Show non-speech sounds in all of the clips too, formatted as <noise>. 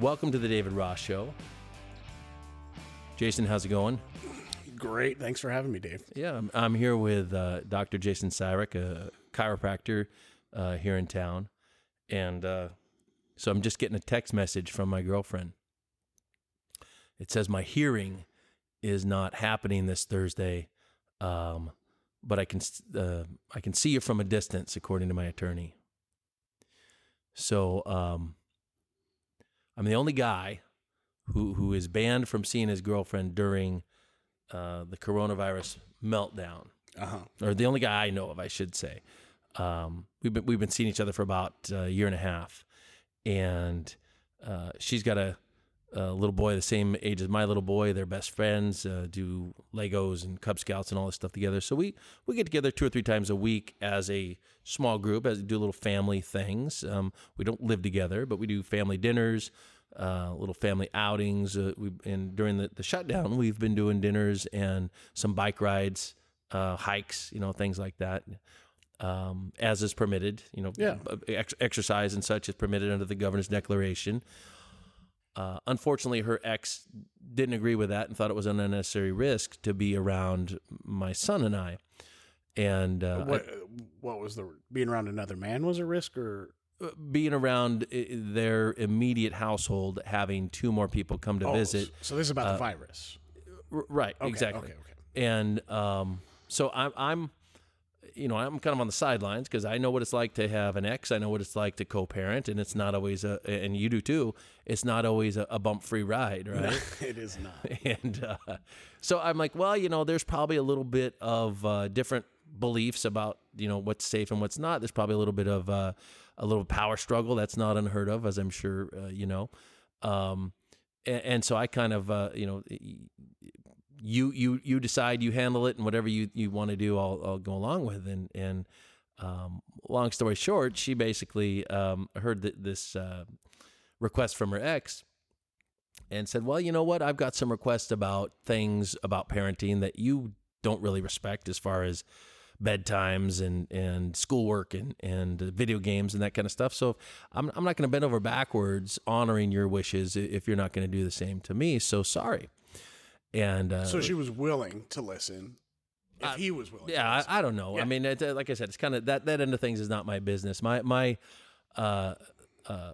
Welcome to the David Ross Show. Jason, how's it going? Great. Thanks for having me, Dave. Yeah, I'm, I'm here with uh, Dr. Jason Syrek, a chiropractor uh, here in town. And uh, so I'm just getting a text message from my girlfriend. It says, My hearing is not happening this Thursday, um, but I can, uh, I can see you from a distance, according to my attorney. So um, I'm the only guy who, who is banned from seeing his girlfriend during uh, the coronavirus meltdown, Uh huh. or the only guy I know of, I should say. Um, we've been we've been seeing each other for about a year and a half, and uh, she's got a, a little boy the same age as my little boy. They're best friends, uh, do Legos and Cub Scouts and all this stuff together. So we we get together two or three times a week as a small group, as do little family things. Um, we don't live together, but we do family dinners uh, little family outings. Uh, we and during the, the shutdown, we've been doing dinners and some bike rides, uh, hikes, you know, things like that, um, as is permitted. You know, Yeah. ex- exercise and such is permitted under the governor's declaration. Uh, unfortunately, her ex didn't agree with that and thought it was an unnecessary risk to be around my son and I. And uh, I- What What was the being around another man was a risk or being around their immediate household, having two more people come to Oh, visit. So this is about uh, the virus. Right, Okay, exactly. Okay. Okay. And um, so I'm, I'm, you know, I'm kind of on the sidelines because I know what it's like to have an ex. I know what it's like to co-parent, and it's not always a, and you do too. It's not always a, a bump-free ride, right? No, <laughs> it is not. <laughs> and uh, so I'm like, well, you know, there's probably a little bit of uh, different beliefs about you know what's safe and what's not. There's probably a little bit of uh, a little power struggle that's not unheard of, as I'm sure uh, you know. Um, and, and so I kind of uh, you know. You you you decide you handle it and whatever you, you want to do I'll I'll go along with and and um, long story short she basically um, heard that this uh, request from her ex and said, Well, you know what? I've got some requests about things about parenting that you don't really respect as far as bedtimes and, and schoolwork and, and video games and that kind of stuff. So I'm, I'm not going to bend over backwards honoring your wishes if you're not going to do the same to me. So sorry. And uh, So she was willing to listen. If he was willing. to yeah, listen. I, I don't know. I mean, it, uh, like I said, it's kind of that that end of things is not my business. My my uh, uh,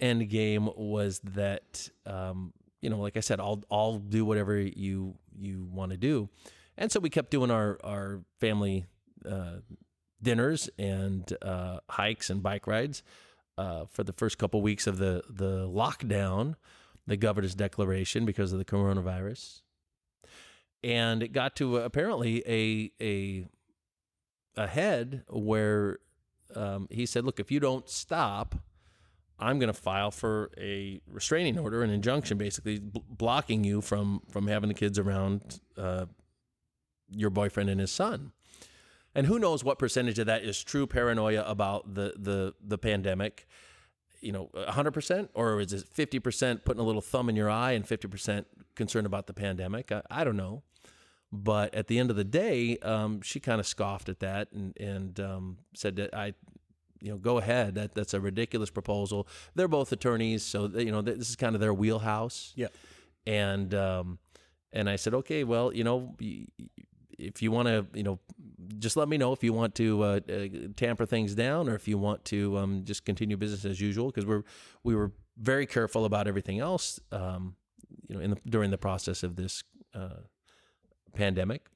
end game was that um, you know, like I said, I'll I'll do whatever you you want to do, and so we kept doing our our family uh, dinners and uh, hikes and bike rides uh, for the first couple weeks of the the lockdown, the governor's declaration because of the coronavirus and it got to apparently a a a head where um, he said, "Look, if you don't stop, I'm going to file for a restraining order, an injunction, basically bl- blocking you from from having the kids around uh, your boyfriend and his son." And who knows what percentage of that is true paranoia about the the the pandemic? You know, 100%, or is it 50% putting a little thumb in your eye and 50% concerned about the pandemic? I, I don't know. But at the end of the day, um, she kind of scoffed at that and and um, said that I, you know, go ahead. That that's a ridiculous proposal. They're both attorneys, so they, you know this is kind of their wheelhouse. Yeah. And um, and I said, okay, well, you know, if you want to, you know, just let me know if you want to uh, uh, tamper things down or if you want to um, just continue business as usual because we're we were very careful about everything else, um, you know, in the, during the process of this uh, pandemic.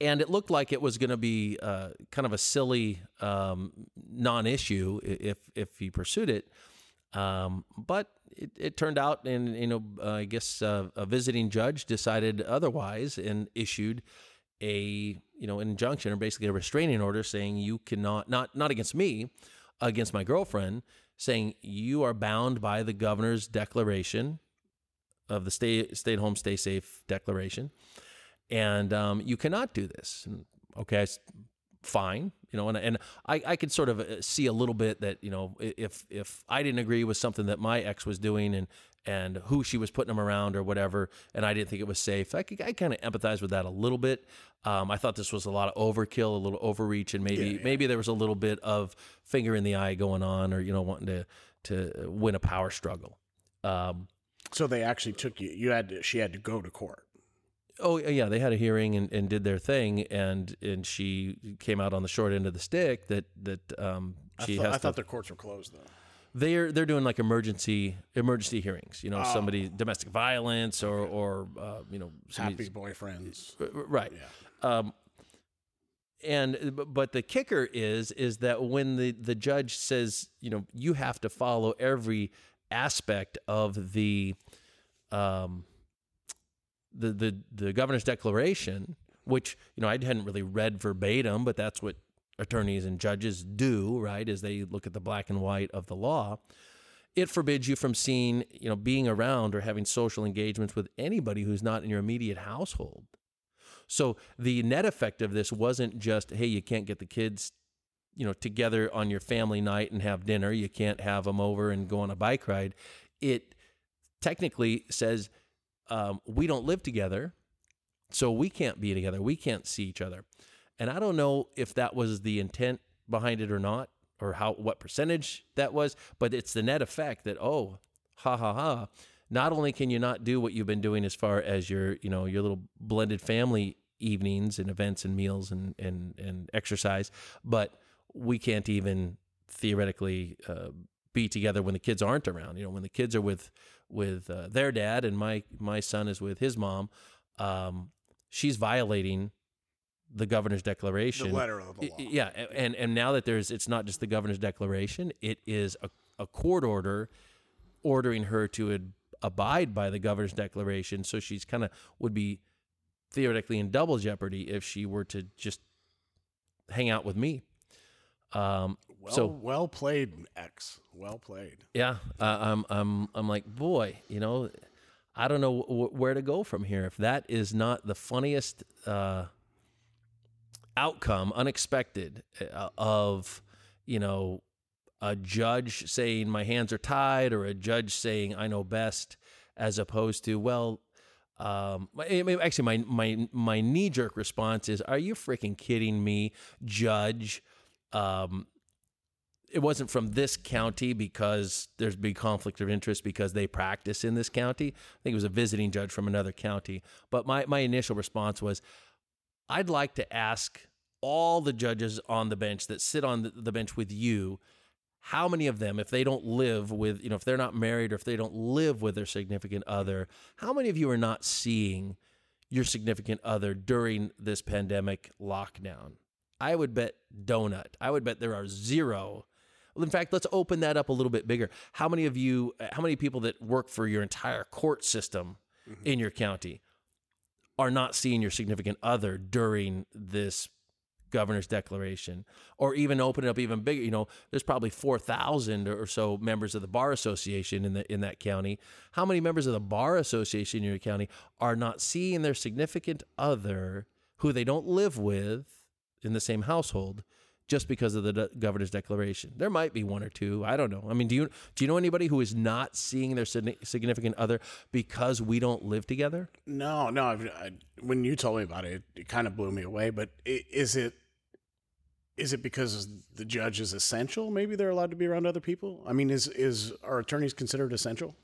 And it looked like it was going to be uh, kind of a silly um, non-issue if if he pursued it. Um, but it, it turned out, and you know, uh, I guess uh, a visiting judge decided otherwise and issued a you know injunction or basically a restraining order saying you cannot not not against me, against my girlfriend, saying you are bound by the governor's declaration of the stay stay at home, stay safe declaration, and um, you cannot do this. And, okay, fine, you know, and and I I could sort of uh, see a little bit that you know if if I didn't agree with something that my ex was doing and and who she was putting him around or whatever, and I didn't think it was safe. I could, I kind of empathize with that a little bit. Um, I thought this was a lot of overkill, a little overreach, and maybe Yeah, yeah. maybe there was a little bit of finger in the eye going on, or you know, wanting to to win a power struggle. Um, So they actually took you. You had to, she had to go to court. Oh yeah, they had a hearing and, and did their thing, and and she came out on the short end of the stick. That that um, I, she thought, has I to. thought the courts were closed though. They're they're doing like emergency emergency hearings. You know, Oh. somebody domestic violence or or uh, you know Happy boyfriends. R- r- right. Yeah. Um, and but the kicker is is that when the the judge says you know you have to follow every aspect of the um the the the governor's declaration which you know I hadn't really read verbatim but that's what attorneys and judges do right is they look at the black and white of the law it forbids you from seeing you know being around or having social engagements with anybody who's not in your immediate household so the net effect of this wasn't just, hey, you can't get the kids, you know, together on your family night and have dinner. You can't have them over and go on a bike ride. It technically says um, we don't live together, so we can't be together. We can't see each other. And I don't know if that was the intent behind it or not, or how what percentage that was, but it's the net effect that oh, ha ha ha not only can you not do what you've been doing as far as your you know your little blended family evenings and events and meals and and and exercise but we can't even theoretically uh, be together when the kids aren't around. You know when the kids are with with uh, their dad and my my son is with his mom um, she's violating the governor's declaration The letter of the law. yeah and and now that there's it's not just the governor's declaration it is a, a court order ordering her to ad- abide by the governor's declaration so she's kind of would be theoretically in double jeopardy if she were to just hang out with me um Well, so well played, X. Well played. yeah uh, i'm i'm i'm like boy you know i don't know w- where to go from here if that is not the funniest uh outcome unexpected uh, of you know a judge saying my hands are tied or a judge saying I know best as opposed to well um actually my my my knee jerk response is are you freaking kidding me judge um it wasn't from this county because there's big conflict of interest because they practice in this county. I think it was a visiting judge from another county. But my, my initial response was I'd like to ask all the judges on the bench that sit on the, bench with you how many of them if they don't live with you know if they're not married or if they don't live with their significant other how many of you are not seeing your significant other during this pandemic lockdown? I would bet donut. I would bet there are zero. Well, in fact let's open that up a little bit bigger. How many of you how many people that work for your entire court system mm-hmm. in your county are not seeing your significant other during this governor's declaration or even open it up even bigger. You know there's probably 4000 or so members of the bar association in the in that county. How many members of the bar association in your county are not seeing their significant other who they don't live with in the same household just because of the de- governor's declaration there might be one or two i don't know i mean do you do you know anybody who is not seeing their significant other because we don't live together No, no. I've, I, when you told me about it, it kind of blew me away. But i- is it is it because the judge is essential? Maybe they're allowed to be around other people. I mean, is is are attorneys considered essential?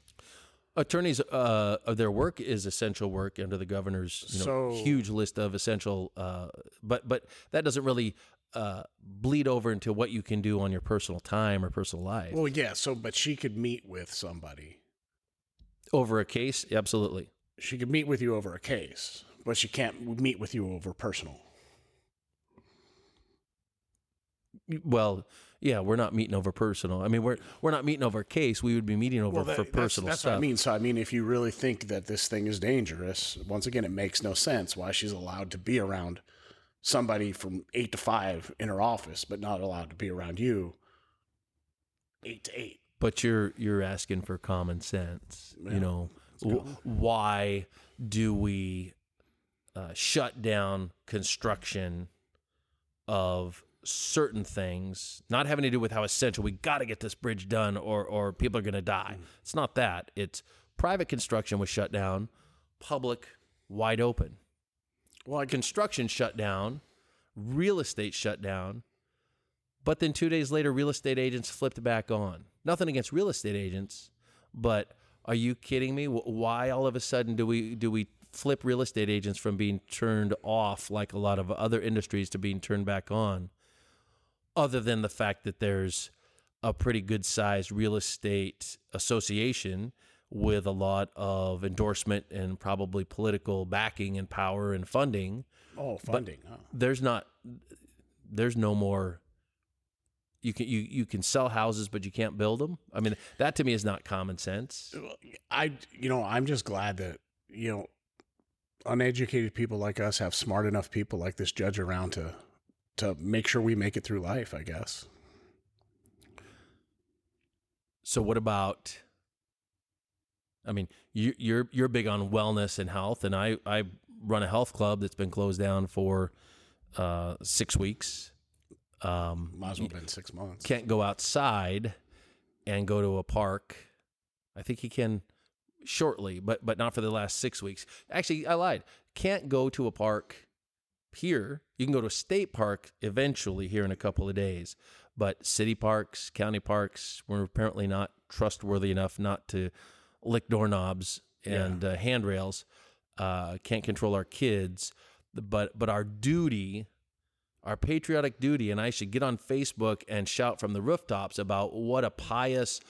attorneys uh their work is essential work under the governor's you know, So- huge list of essential uh but but that doesn't really uh bleed over into what you can do on your personal time or personal life Well, yeah. So, but she could meet with somebody. over a case absolutely She could meet with you over a case, but she can't meet with you over personal. well yeah we're not meeting over personal i mean we're we're not meeting over a case we would be meeting over that- for that's- personal that's, stuff what I mean. So, I mean, if you really think that this thing is dangerous, once again, it makes no sense why she's allowed to be around somebody from eight to five in her office, but not allowed to be around you eight to eight. but you're you're asking for common sense Yeah, you know w- why do we uh, shut down construction of certain things not having to do with how essential we got to get this bridge done or or people are going to die it's not that. It's private construction was shut down public wide open Well, construction shut down real estate shut down But then two days later, real estate agents flipped back on. Nothing against real estate agents, but are you kidding me? Why all of a sudden do we do we flip real estate agents from being turned off like a lot of other industries to being turned back on? Other than the fact that there's a pretty good sized real estate association with a lot of endorsement and probably political backing and power and funding Oh, funding. huh? there's not there's no more you can you you can sell houses but you can't build them i mean that to me is not common sense I, you know, I'm just glad that, you know, uneducated people like us have smart enough people like this judge around to, to make sure we make it through life, I guess. so what about i mean you you're you're big on wellness and health and i i run a health club that's been closed down for uh 6 weeks um Might as well been six months. can't go outside and go to a park. I think he can shortly, but but not for the last six weeks. Actually, I lied. Can't go to a park here. You can go to a state park eventually here in a couple of days, but city parks, county parks, we're apparently not trustworthy enough not to lick doorknobs and uh, handrails. Uh, can't control our kids, but but our duty our patriotic duty, and I should get on Facebook and shout from the rooftops about what a pious,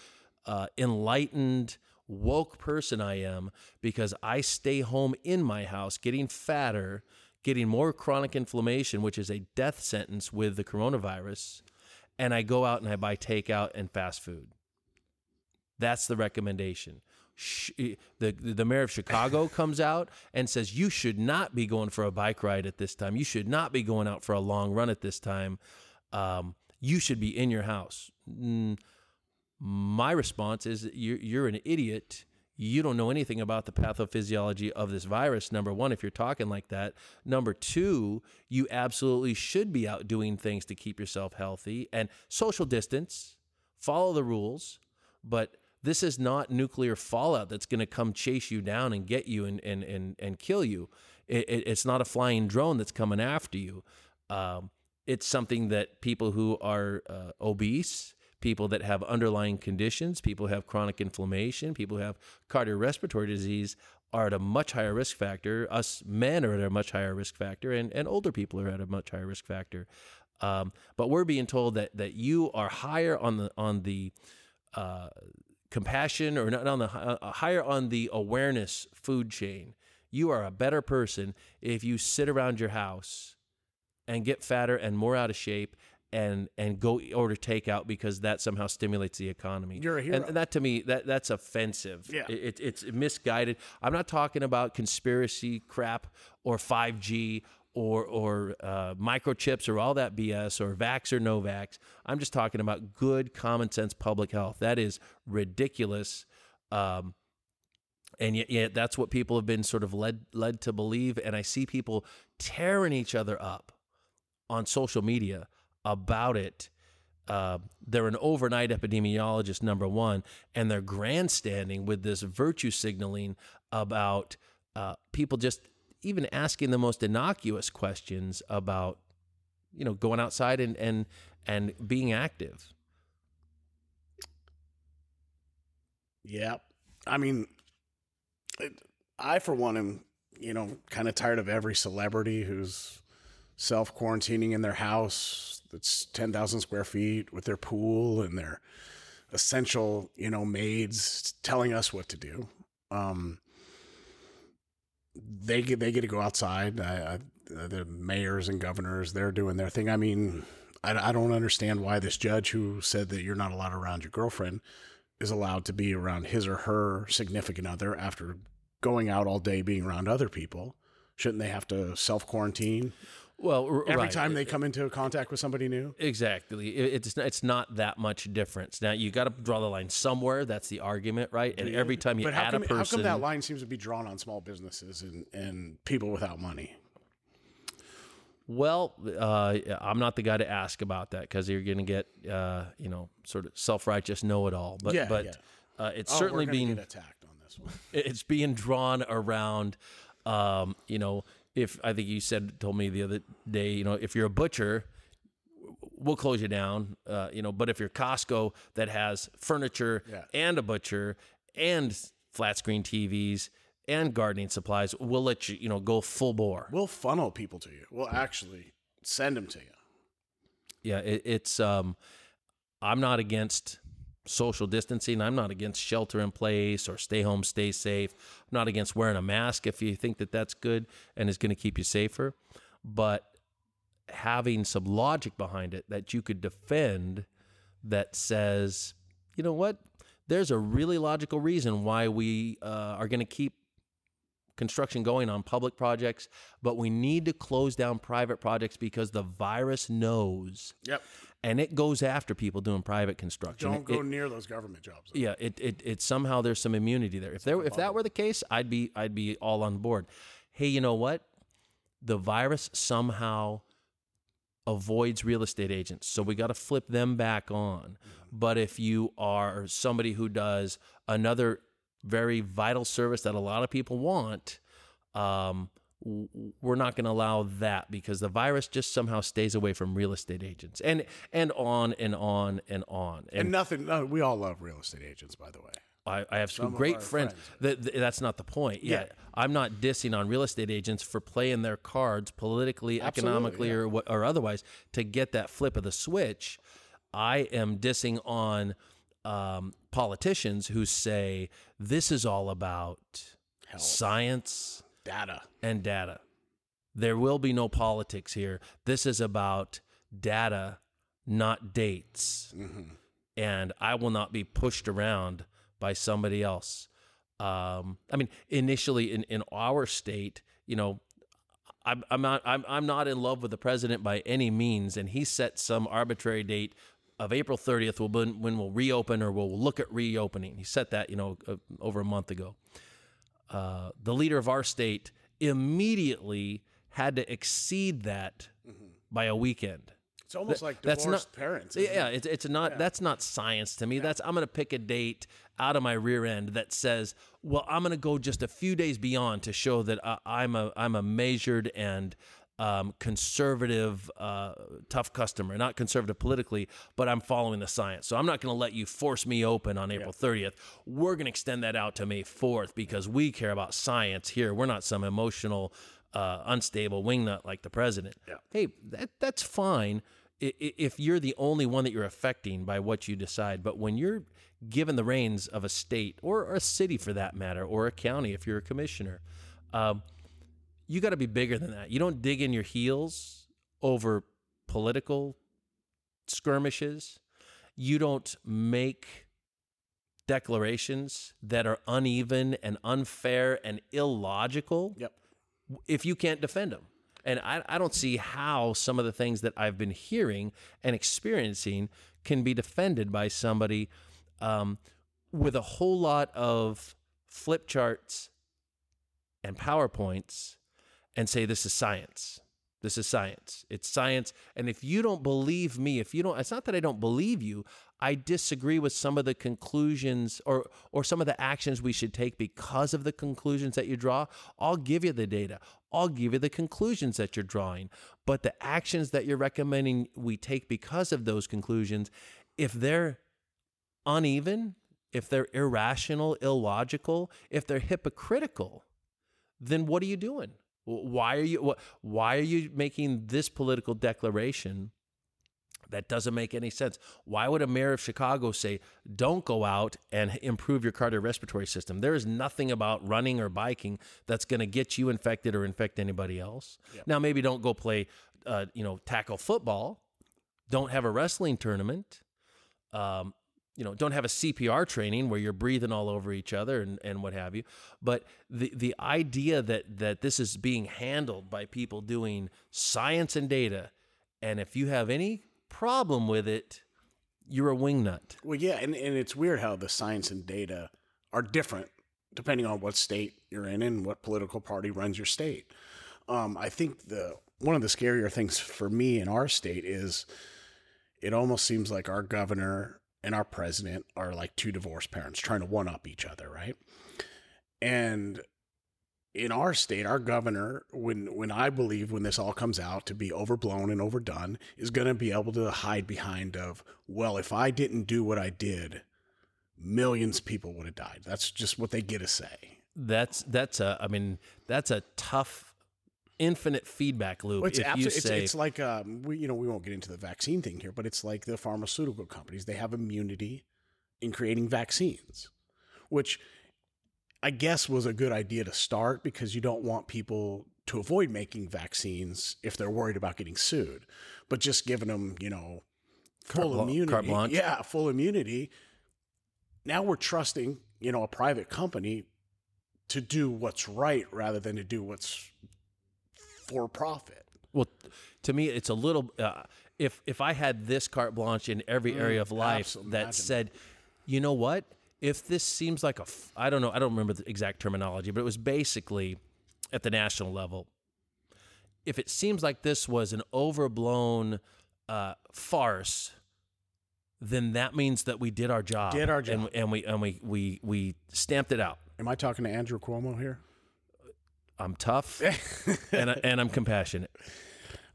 uh, enlightened, woke person I am because I stay home in my house getting fatter, getting more chronic inflammation, which is a death sentence with the coronavirus, and I go out and I buy takeout and fast food. That's the recommendation. The, the mayor of Chicago <laughs> comes out and says you should not be going for a bike ride at this time. You should not be going out for a long run at this time. Um, you should be in your house. My response is you're, you're an idiot. You don't know anything about the pathophysiology of this virus. Number one, if you're talking like that. Number two, you absolutely should be out doing things to keep yourself healthy and social distance, follow the rules. But this is not nuclear fallout that's going to come chase you down and get you and, and, and, and kill you. It, it, it's not a flying drone that's coming after you. Um, it's something that people who are uh, obese, people that have underlying conditions, people who have chronic inflammation, people who have cardiorespiratory disease are at a much higher risk factor. Us men are at a much higher risk factor, and, and older people are at a much higher risk factor. Um, but we're being told that that you are higher on the on the uh, compassion or not on the uh, higher on the awareness food chain. You are a better person if you sit around your house and get fatter and more out of shape and and go order takeout because that somehow stimulates the economy. You're a hero. And, and that to me that that's offensive. Yeah. It, it, it's misguided. I'm not talking about conspiracy crap or 5G or or uh, microchips or all that BS or vax or no vax. I'm just talking about good common sense public health. That is ridiculous. Um, and yet, yet that's what people have been sort of led led to believe. And I see people tearing each other up on social media about it. Uh, they're an overnight epidemiologist, number one, and they're grandstanding with this virtue signaling about uh, people just even asking the most innocuous questions about, you know, going outside and and and being active. Yeah. I mean, I, for one, am, you know, kind of tired of every celebrity who's self quarantining in their house that's 10,000 square feet with their pool and their essential, you know, maids telling us what to do. Um, they get, they get to go outside. I, I, the mayors and governors, they're doing their thing. I mean, I, I don't understand why this judge who said that you're not allowed around your girlfriend is allowed to be around his or her significant other after going out all day being around other people. Shouldn't they have to self quarantine Well, r- every right. time they come into contact with somebody new? Exactly. It- It's it's not that much difference. Now you got to draw the line somewhere. That's the argument, right? And every time you But add come, a person, how come that line seems to be drawn on small businesses and, and people without money? well, uh, I'm not the guy to ask about that because you're going to get, uh, you know, sort of self righteous know it all. But Yeah, but yeah. Uh, it's Oh, certainly being attacked on this one. <laughs> it's being drawn around um, you know if i think you said told me the other day you know if you're a butcher we'll close you down. Uh, you know, but if you're Costco that has furniture Yeah. and a butcher and flat screen TVs and gardening supplies, we'll let you, you know, go full bore. We'll funnel people to you. We'll actually send them to you. Yeah, it, it's. Um, I'm not against social distancing. I'm not against shelter in place or stay home, stay safe. I'm not against wearing a mask if you think that that's good and is going to keep you safer. But having some logic behind it that you could defend that says, you know what, there's a really logical reason why we uh, are going to keep construction going on public projects, but we need to close down private projects because the virus knows Yep. and it goes after people doing private construction. Don't go it- near those government jobs. though. yeah, it, it it somehow there's some immunity there. If there if that were the case, I'd be I'd be all on board. Hey, you know what? The virus somehow avoids real estate agents. So we got to flip them back on. Mm-hmm. But if you are somebody who does another very vital service that a lot of people want, um, we're not going to allow that because the virus just somehow stays away from real estate agents and and on and on and on. And nothing. No, we all love real estate agents, by the way. I, I have some, Some great friends. friends. That- that's not the point. Yeah. Yeah. I'm not dissing on real estate agents for playing their cards politically, Absolutely, economically, yeah. or or otherwise to get that flip of the switch. I am dissing on um, politicians who say this is all about Health. science Data. and data. There will be no politics here. This is about data, not dates. And I will not be pushed around by somebody else. Um, I mean, initially in, in our state, you know, I'm, I'm not I'm, I'm not in love with the president by any means, and he set some arbitrary date of April 30th will when, when we'll reopen or we'll look at reopening. He set that you know uh, over a month ago uh, the leader of our state immediately had to exceed that by a weekend. It's almost like that's divorced not- parents. Yeah, it? it's it's not that's not science to me. That's I'm going to pick a date out of my rear end that says, well, I'm going to go just a few days beyond to show that I, I'm a I'm a measured and um, conservative, uh, tough customer. Not conservative politically, but I'm following the science. So I'm not going to let you force me open on April 30th. We're going to extend that out to May 4th because we care about science here. We're not some emotional, uh, unstable wingnut like the president. Yeah. Hey, that that's fine if you're the only one that you're affecting by what you decide. But when you're given the reins of a state or, or a city for that matter, or a county if you're a commissioner, um, you got to be bigger than that. You don't dig in your heels over political skirmishes. You don't make declarations that are uneven and unfair and illogical Yep. if you can't defend them. And I, I don't see how some of the things that I've been hearing and experiencing can be defended by somebody um, with a whole lot of flip charts and PowerPoints and say, this is science. This is science. It's science. And if you don't believe me, if you don't, it's not that I don't believe you. I disagree with some of the conclusions or or some of the actions we should take because of the conclusions that you draw. I'll give you the data. I'll give you the conclusions that you're drawing. But the actions that you're recommending we take because of those conclusions, if they're uneven, if they're irrational, illogical, if they're hypocritical, then what are you doing? Wh- Why are you why are you making this political declaration that doesn't make any sense? Why would a mayor of Chicago say, "Don't go out and improve your cardiorespiratory system"? There is nothing about running or biking that's going to get you infected or infect anybody else. Now, maybe don't go play, uh, you know, tackle football. Don't have a wrestling tournament. Um, you know, don't have a CPR training where you're breathing all over each other and, and what have you. But the the idea that that this is being handled by people doing science and data, and if you have any problem with it, you're a wingnut. Well, yeah, and, and it's weird how the science and data are different depending on what state you're in and what political party runs your state. Um, I think the one of the scarier things for me in our state is it almost seems like our governor and our president are like two divorced parents trying to one up each other, right? And in our state, our governor, when when I believe when this all comes out to be overblown and overdone, is going to be able to hide behind of, well, if I didn't do what I did, millions of people would have died. That's just what they get to say. That's that's a. I mean, that's a tough, infinite feedback loop. Well, it's, if abso- you it's, it's like um, we you know we won't get into the vaccine thing here, but it's like the pharmaceutical companies. They have immunity in creating vaccines, which I guess was a good idea to start because you don't want people to avoid making vaccines if they're worried about getting sued. But just giving them, you know, full Carte immunity. carte blanche. Yeah, full immunity. Now we're trusting, you know, a private company to do what's right rather than to do what's for profit. Well, to me, it's a little. Uh, if if I had this carte blanche in every area of life that said, you know what, if this seems like a, f- I don't know, I don't remember the exact terminology, but it was basically at the national level. If it seems like this was an overblown uh, farce, then that means that we did our job. Did our and, job. and we and we we we stamped it out. Am I talking to Andrew Cuomo here? I'm tough <laughs> and I, and I'm compassionate.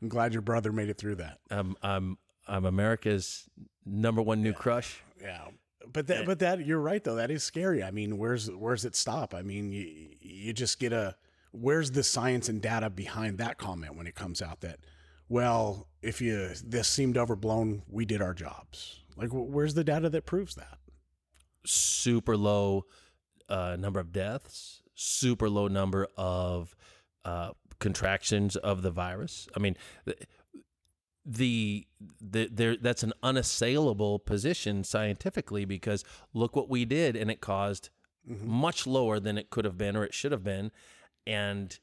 I'm glad your brother made it through that. I'm I'm I'm America's number one new crush. Yeah. But that, but that, you're right though. That is scary. I mean, where's where's it stop? I mean, you you just get a where's the science and data behind that comment when it comes out that, well, if you this seemed overblown, we did our jobs. Like, where's the data that proves that? Super low uh, number of deaths. Super low number of uh, contractions of the virus. I mean, the, the, the there that's an unassailable position scientifically because look what we did and it caused much lower than it could have been or it should have been and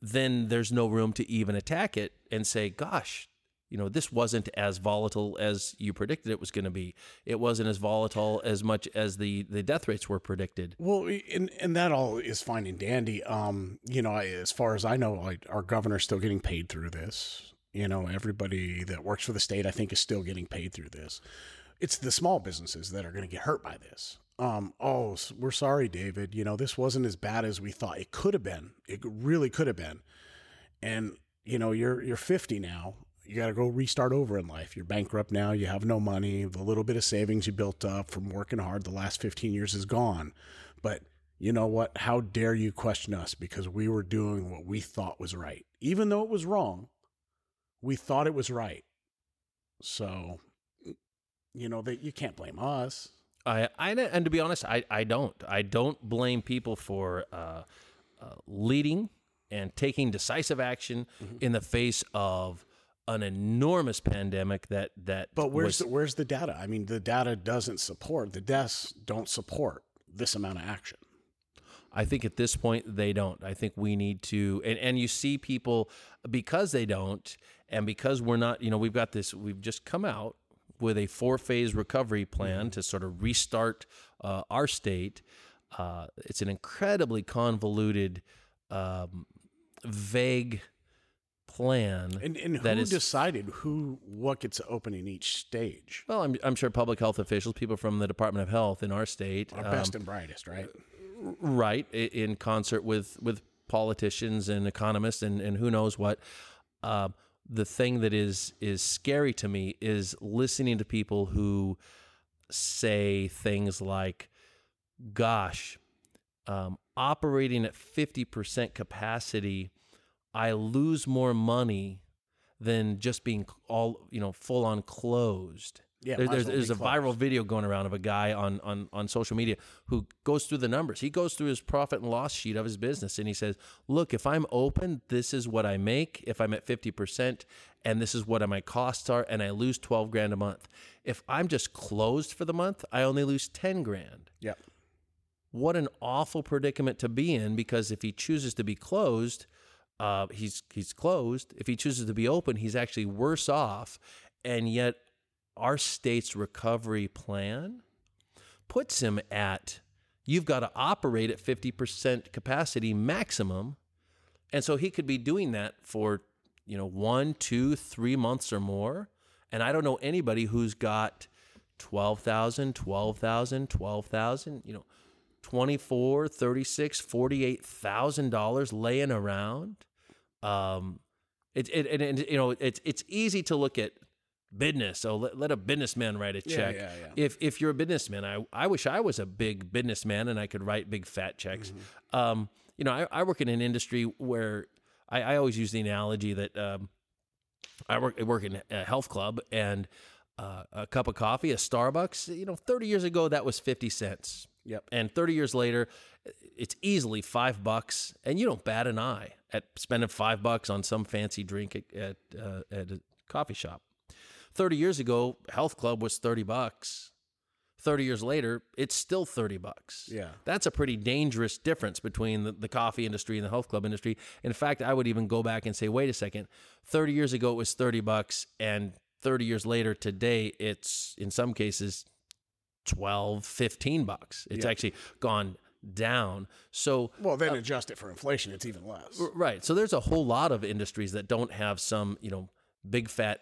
then there's no room to even attack it and say gosh you know this wasn't as volatile as you predicted it was going to be it wasn't as volatile as much as the the death rates were predicted Well, and and that all is fine and dandy. Um, you know, I- as far as I know, like our governor's still getting paid through this. You know, everybody that works for the state, I think, is still getting paid through this. It's the small businesses that are going to get hurt by this. Um, oh, we're sorry, David. You know, this wasn't as bad as we thought. It could have been. It really could have been. And you know, you're you're 50 now. You got to go restart over in life. You're bankrupt now. You have no money. The little bit of savings you built up from working hard the last 15 years is gone. But you know what? How dare you question us because we were doing what we thought was right, even though it was wrong. We thought it was right. So, you know that you can't blame us. I, I and to be honest, I, I don't. I don't blame people for uh, uh, leading and taking decisive action Mm-hmm. in the face of an enormous pandemic that that. But where's was, the, where's the data? I mean, the data doesn't support. The deaths don't support this amount of action. I think at this point they don't. I think we need to, and, and you see people because they don't, and because we're not, you know, we've got this, we've just come out with a four phase recovery plan to sort of restart uh, our state. Uh, it's an incredibly convoluted, um, vague plan. And and who is- decided who what gets open in each stage? well, I'm, I'm sure public health officials, people from the Department of Health in our state, Our um, best and brightest, right? right in concert with with politicians and economists and and who knows what um, the thing that is is scary to me is listening to people who say things like gosh um, operating at 50% capacity i lose more money than just being all you know full on closed Yeah, there, there's, there's a be viral video going around of a guy on, on, on social media who goes through the numbers. He goes through his profit and loss sheet of his business and he says, Look, if I'm open, this is what I make if I'm at 50%, and this is what my costs are, and I lose 12 grand a month. If I'm just closed for the month, I only lose 10 grand. Yeah. What an awful predicament to be in because if he chooses to be closed, uh, he's he's closed. If he chooses to be open, he's actually worse off. And yet, our state's recovery plan puts him at you've got to operate at 50% capacity maximum. And so he could be doing that for, you know, one, two, three months or more. And I don't know anybody who's got 12,000, 12,000, 12,000, you know, 24 36 48000 dollars laying around um it, it, it, it you know it's it's easy to look at business so let, let a businessman write a Yeah, check yeah, yeah. if if you're a businessman i i wish i was a big businessman and i could write big fat checks Mm-hmm. um you know i, I work in an industry where i, I always use the analogy that um I work work in a health club and uh, a cup of coffee, a Starbucks. You know, 30 years ago that was 50 cents, Yep. and 30 years later, it's easily five bucks, and you don't bat an eye at spending five bucks on some fancy drink at at, uh, at a coffee shop. 30 years ago, health club was 30 bucks. 30 years later, it's still 30 bucks. Yeah. That's a pretty dangerous difference between the, the coffee industry and the health club industry. In fact, I would even go back and say, wait a second, 30 years ago it was 30 bucks, and 30 years later today, it's in some cases 12, 15 bucks. It's Yeah. actually gone down. So, Well, then uh, adjust it for inflation. It's even less. right. So there's a whole lot of industries that don't have some, you know, big fat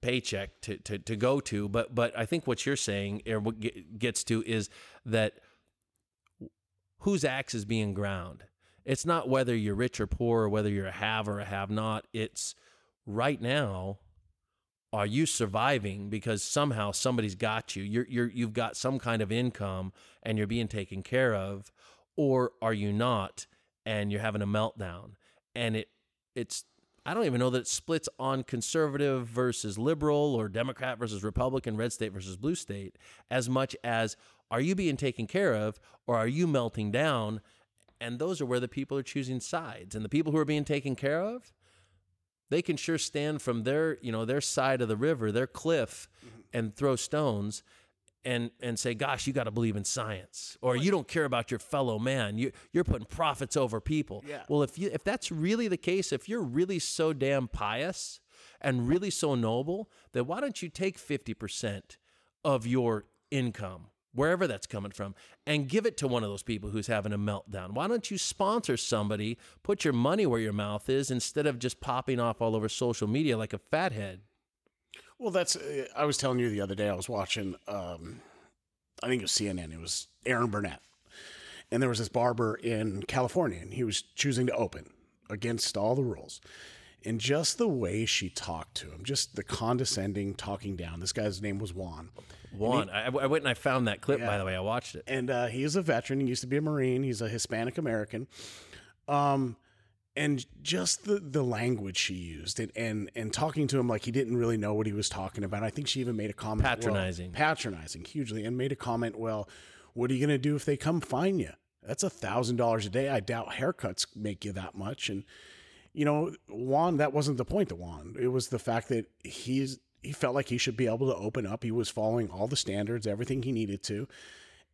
paycheck to, to, to go to. But but I think what you're saying or what gets to is that whose axe is being ground. It's not whether you're rich or poor or whether you're a have or a have not. It's right now. Are you surviving because somehow somebody's got you? You're, you're you've got some kind of income and you're being taken care of, or are you not and you're having a meltdown? And it it's I don't even know that it splits on conservative versus liberal or Democrat versus Republican, red state versus blue state, as much as are you being taken care of or are you melting down? And those are where the people are choosing sides. And the people who are being taken care of, they can sure stand from their, you know, their side of the river, their cliff, mm-hmm. and throw stones and and say, "Gosh, you got to believe in science," or "You don't care about your fellow man. You you're putting profits over people." Yeah. Well, if you if that's really the case, if you're really so damn pious and really so noble, then why don't you take fifty percent of your income, wherever that's coming from, and give it to one of those people who's having a meltdown? Why don't you sponsor somebody, put your money where your mouth is, instead of just popping off all over social media like a fathead? Well, that's. Uh, I was telling you the other day. I was watching. Um, I think it was CNN. It was Erin Burnett, and there was this barber in California, and he was choosing to open against all the rules. And just the way she talked to him, just the condescending talking down. This guy's name was Juan, Juan, I, I went and I found that clip. By the way, I watched it. and uh, he is a veteran. He used to be a Marine. He's a Hispanic American. Um, and just the the language she used and, and and talking to him like he didn't really know what he was talking about. I think she even made a comment well, Patronizing. patronizing hugely, and made a comment. Well, what are you going to do if they come find you? That's a thousand dollars a day. I doubt haircuts make you that much. And you know, Juan, that wasn't the point to Juan. It was the fact that he's he felt like he should be able to open up. He was following all the standards, everything he needed to.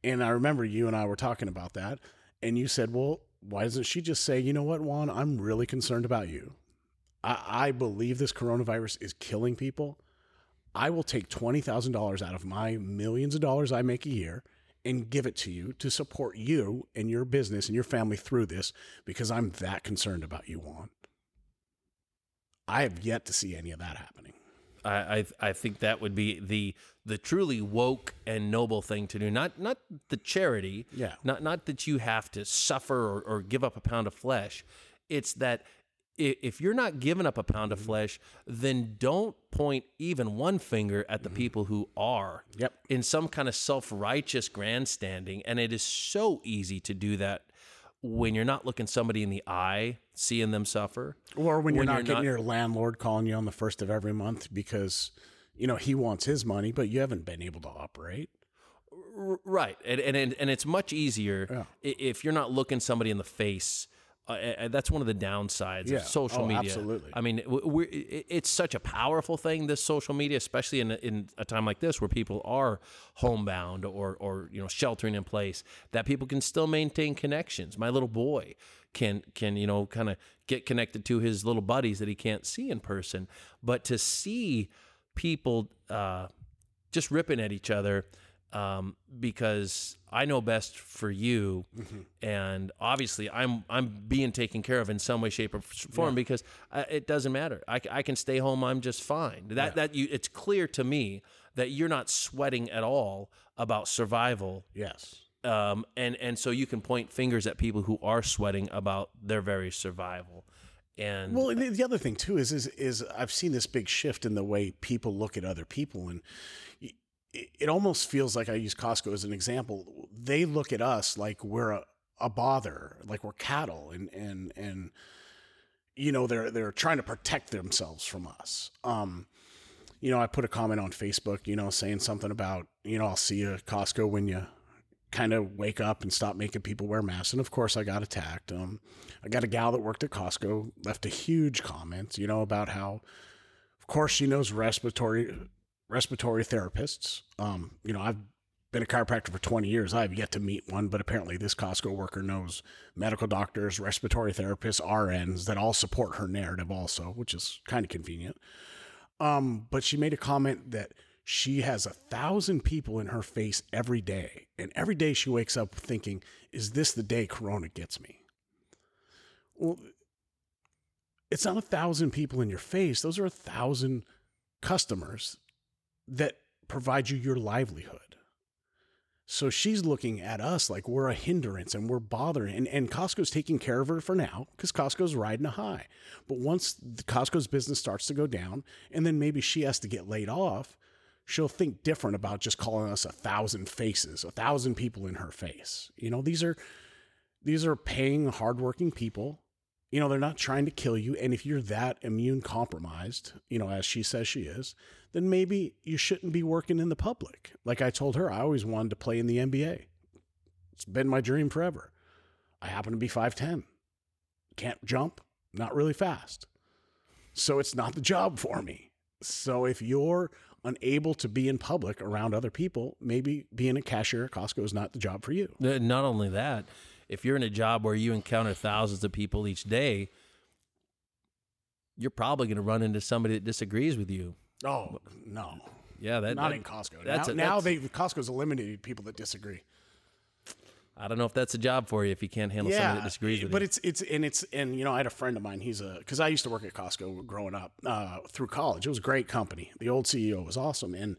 And I remember you and I were talking about that, and you said, "Well, why doesn't she just say, you know what, Juan, I'm really concerned about you. I, I believe this coronavirus is killing people. I will take twenty thousand dollars out of my millions of dollars I make a year." And give it to you to support you and your business and your family through this because I'm that concerned about you, Juan. I have yet to see any of that happening. I, I I think that would be the the truly woke and noble thing to do. Not not the charity. Yeah. Not not that you have to suffer or, or give up a pound of flesh. It's that if you're not giving up a pound of mm-hmm. flesh, then don't point even one finger at the mm-hmm. people who are. Yep. In some kind of self righteous grandstanding, and it is so easy to do that when you're not looking somebody in the eye, seeing them suffer. Or when you're When not you're getting not- your landlord calling you on the first of every month because, you know, he wants his money, but you haven't been able to operate. Right, and and and and it's much easier Yeah. if you're not looking somebody in the face. Uh, that's one of the downsides Yeah. of social Oh, media. absolutely. I mean, we're, it's such a powerful thing. This social media, especially in a, in a time like this where people are homebound or or you know sheltering in place, that people can still maintain connections. My little boy can can you know kind of get connected to his little buddies that he can't see in person, but to see people uh, just ripping at each other um, because I know best for you, and obviously I'm I'm being taken care of in some way, shape, or form because uh, it doesn't matter. I, I can stay home. I'm just fine. That that you it's clear to me that you're not sweating at all about survival Yes. Um, and and so you can point fingers at people who are sweating about their very survival. And Well, and the other thing too is is is I've seen this big shift in the way people look at other people, and it, it almost feels like I use Costco as an example. They look at us like we're a, a bother, like we're cattle, and and and you know they're they're trying to protect themselves from us. Um, you know, I put a comment on Facebook, you know, saying something about you know I'll see you Costco when you kind of wake up and stop making people wear masks. And of course, I got attacked. Um, I got a gal that worked at Costco left a huge comment, you know, about how, of course, she knows respiratory respiratory therapists. Um, you know, I've been a chiropractor for 20 years. I've yet to meet one, but apparently this Costco worker knows medical doctors, respiratory therapists, RNs that all support her narrative also, which is kind of convenient. Um, but she made a comment that she has a thousand people in her face every day. And every day she wakes up thinking, is this the day Corona gets me? Well, it's not a thousand people in your face. Those are a thousand customers that provide you your livelihood. So she's looking at us like we're a hindrance and we're bothering. And, and Costco's taking care of her for now because Costco's riding a high. But once Costco's business starts to go down, and then maybe she has to get laid off, she'll think different about just calling us a thousand faces, a thousand people in her face. You know, these are these are paying, hardworking people. You know, they're not trying to kill you. And if you're that immune compromised, you know, as she says she is, then maybe you shouldn't be working in the public. Like I told her, I always wanted to play in the NBA. It's been my dream forever. I happen to be 5'10. Can't jump, not really fast. So it's not the job for me. So if you're unable to be in public around other people, maybe being a cashier at Costco is not the job for you. Not only that, if you're in a job where you encounter thousands of people each day, you're probably going to run into somebody that disagrees with you. Oh, no. Yeah, that, not that- in Costco. that's now, a- now they Costco's eliminated people that disagree. I don't know if that's a job for you if you can't handle somebody that disagrees with but you. it's it's and it's and you know I had a friend of mine. He's a because I used to work at Costco growing up uh, through college. It was a great company. The old CEO was awesome, and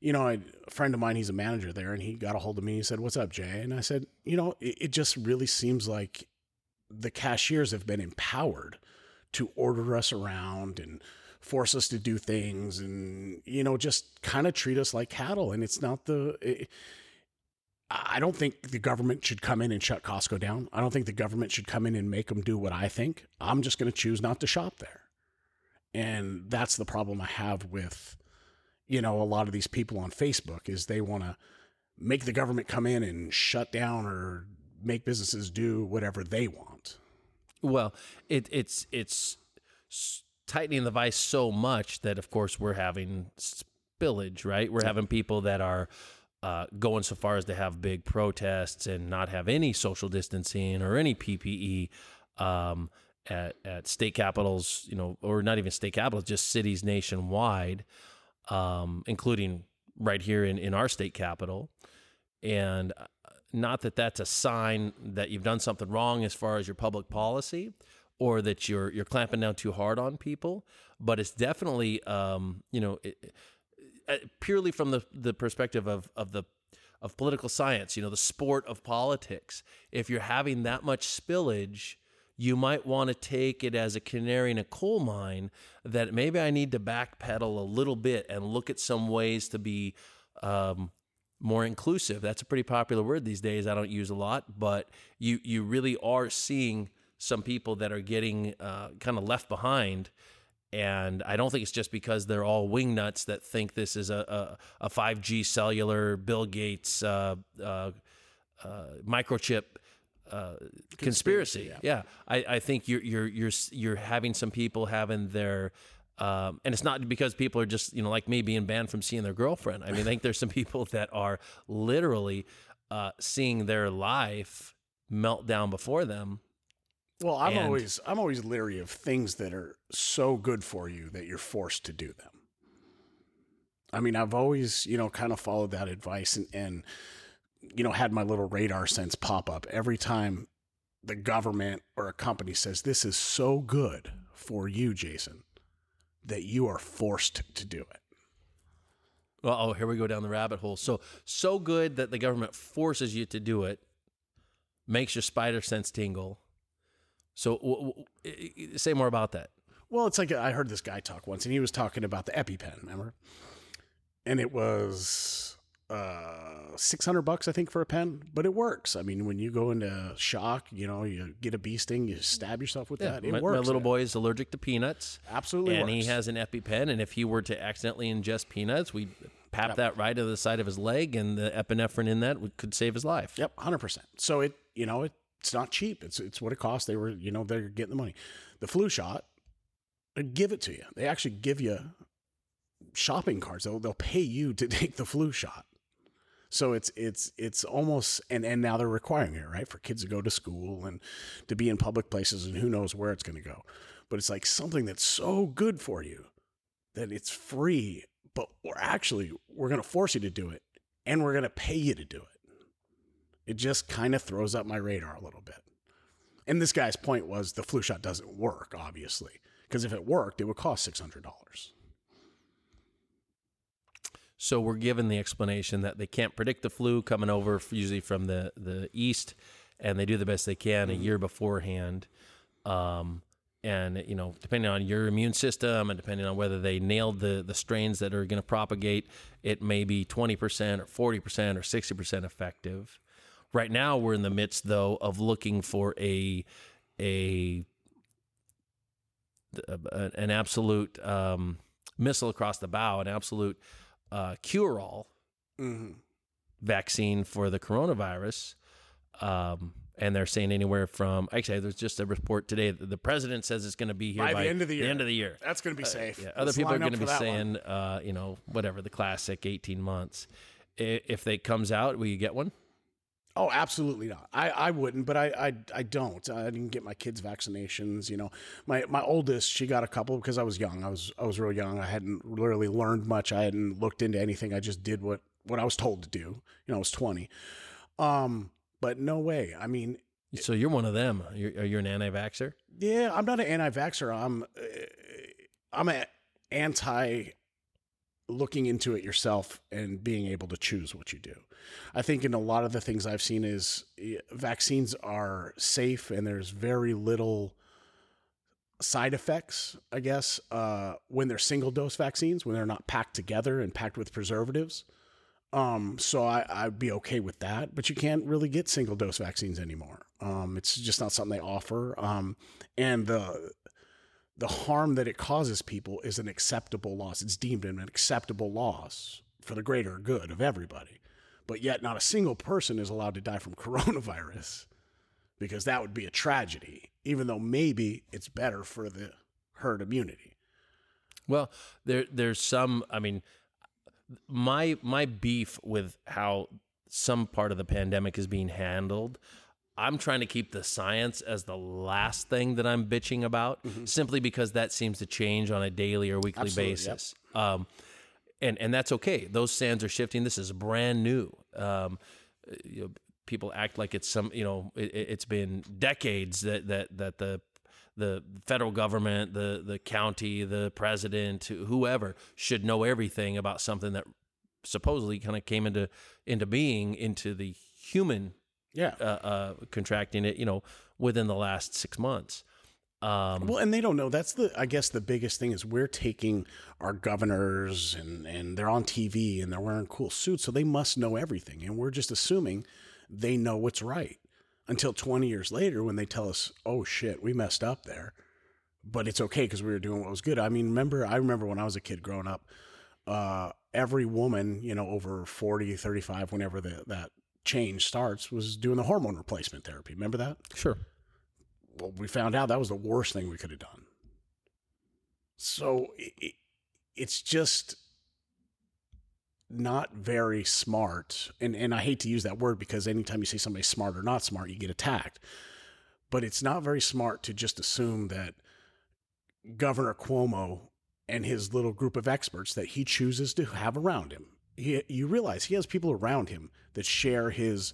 you know I, a friend of mine. He's a manager there, and he got a hold of me. He said, "What's up, Jay?" And I said, "You know, it, it just really seems like the cashiers have been empowered to order us around and." Force us to do things and you know just kind of treat us like cattle and it's not the it, I don't think the government should come in and shut Costco down. I don't think the government should come in and make them do what I think. I'm just going to choose not to shop there. And that's the problem I have with you know a lot of these people on Facebook is they want to make the government come in and shut down or make businesses do whatever they want. Well, it, it's it's tightening the vice so much that, of course, we're having spillage. Right, we're having people that are uh, going so far as to have big protests and not have any social distancing or any PPE um, at at state capitals. You know, or not even state capitals, just cities nationwide, um, including right here in in our state capital. And uh, not that that's a sign that you've done something wrong as far as your public policy or that you're you're clamping down too hard on people, but it's definitely um, you know it, uh, purely from the the perspective of of the of political science, you know, the sport of politics. If you're having that much spillage, you might want to take it as a canary in a coal mine that maybe I need to backpedal a little bit and look at some ways to be um, more inclusive. That's a pretty popular word these days. I don't use a lot, but you you really are seeing some people that are getting uh, kind of left behind. And I don't think it's just because they're all wing nuts that think this is a, a, a 5G cellular, Bill Gates uh, uh, uh, microchip uh, conspiracy. Yeah, I, I think you're you're you're you're having some people having their um, and it's not because people are just you know like me being banned from seeing their girlfriend. I mean, I think there's some <laughs> people that are literally uh, seeing their life melt down before them. Well, I'm And- always I'm always leery of things that are so good for you that you're forced to do them. I mean, I've always, you know, kind of followed that advice and, and you know, had my little radar sense pop up every time the government or a company says this is so good for you, Jason, that you are forced to do it. Well, oh, here we go down the rabbit hole. So so good that the government forces you to do it, makes your spider sense tingle. So w- w- say more about that. Well, it's like I heard this guy talk once, and he was talking about the EpiPen. Remember? And it was uh, six hundred bucks, I think, for a pen, but it works. I mean, when you go into shock, you know, you get a bee sting, you stab yourself with that. It my, works. my little boy is allergic to peanuts, absolutely, and he has an EpiPen. And if he were to accidentally ingest peanuts, we pap that right to the side of his leg, and the epinephrine in that would, could save his life. Yep, hundred percent. So it, you know, it, it's not cheap. It's it's what it costs. They were, you know, they're getting the money. The flu shot, they give it to you. They actually give you shopping carts. They'll they'll pay you to <laughs> take the flu shot. So it's it's it's almost and and now they're requiring it right for kids to go to school and to be in public places and who knows where it's going to go. But it's like something that's so good for you that it's free, but we're actually we're going to force you to do it and we're going to pay you to do it. It just kind of throws up my radar a little bit. And this guy's point was the flu shot doesn't work, obviously, because if it worked, it would cost six hundred dollars. So we're given the explanation that they can't predict the flu coming over usually from the, the east, and they do the best they can a year beforehand. Um, and you know, depending on your immune system and depending on whether they nailed the the strains that are going to propagate, it may be twenty percent or forty percent or sixty percent effective. Right now, we're in the midst though of looking for a a a- an absolute um, missile across the bow, an absolute uh, cure all Mm-hmm. vaccine for the coronavirus. Um, and they're saying anywhere from actually, there's just a report today that the president says it's going to be here By by, the end of the year. The end of the year. That's going to be safe. Yeah, other Let's people are going to be saying, uh, you know, whatever the classic 18 months. If they comes out, will you get one? Oh, absolutely not. I, I wouldn't, but I, I I don't. I didn't get my kids vaccinations. You know, my my oldest she got a couple because I was young. I was I was real young. I hadn't really learned much. I hadn't looked into anything. I just did what what I was told to do. You know, I was twenty. Um, but no way. I mean, So you're one of them. You're, are you an anti-vaxer? yeah, I'm not an anti-vaxer. I'm uh, I'm an anti looking into it yourself and being able to choose what you do. I think in a lot of the things I've seen is eh, vaccines are safe and there's very little side effects, I guess, uh, when they're single dose vaccines, when they're not packed together and packed with preservatives. Um, so I, I'd be okay with that, but you can't really get single dose vaccines anymore. Um, it's just not something they offer. Um, and the the harm that it causes people is an acceptable loss. It's deemed an acceptable loss for the greater good of everybody. But yet, not a single person is allowed to die from <laughs> coronavirus because that would be a tragedy, even though maybe it's better for the herd immunity. Well, there there's some. I mean, my my beef with how some part of the pandemic is being handled. I'm trying to keep the science as the last thing that I'm bitching about, simply because that seems to change on a daily or weekly Absolutely, yep. basis. Um, and and that's okay. Those sands are shifting. This is brand new. Um, you know, people act like it's some. You know, it, it's been decades that that that the the federal government, the the county, the president, whoever should know everything about something that supposedly kind of came into into being into the human Yeah. uh, uh, contracting it. You know, within the last six months. Um, Well, and they don't know. That's the I guess the biggest thing is we're taking our governors and and they're on TV and they're wearing cool suits, so they must know everything, and we're just assuming they know what's right until 20 years later when they tell us, "Oh shit, we messed up there." But it's okay because we were doing what was good. I mean, remember I remember when I was a kid growing up, uh, every woman, you know, over 40, 35, whenever the, that change starts, was doing the hormone replacement therapy. Remember that? sure. well, we found out that was the worst thing we could have done. So it, it, it's just not very smart. And, and I hate to use that word because anytime you say somebody's smart or not smart, you get attacked. But it's not very smart to just assume that Governor Cuomo and his little group of experts that he chooses to have around him. He, you realize he has people around him that share his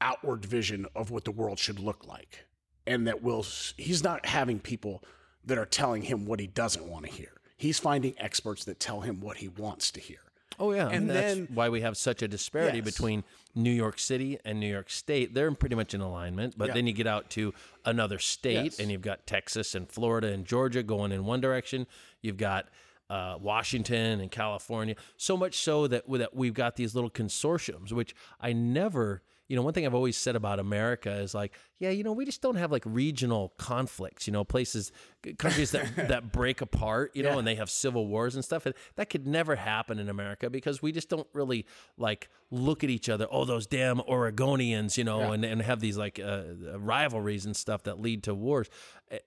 outward vision of what the world should look like and that will he's not having people that are telling him what he doesn't want to hear he's finding experts that tell him what he wants to hear Oh yeah, And that's then- why we have such a disparity Yes. between New York City and New York State. They're pretty much in alignment, but Yeah. then you get out to another state, Yes. and you've got Texas and Florida and Georgia going in one direction. You've got uh, Washington and California. So much so that that we've got these little consortiums, which I never. You know, one thing I've always said about America is like, yeah, you know, we just don't have like regional conflicts. You know, places, countries that <laughs> that break apart. You know, Yeah. and they have civil wars and stuff. And that could never happen in America because we just don't really like look at each other. Oh, those damn Oregonians, you know, Yeah. and, and have these like uh, rivalries and stuff that lead to wars. Eh,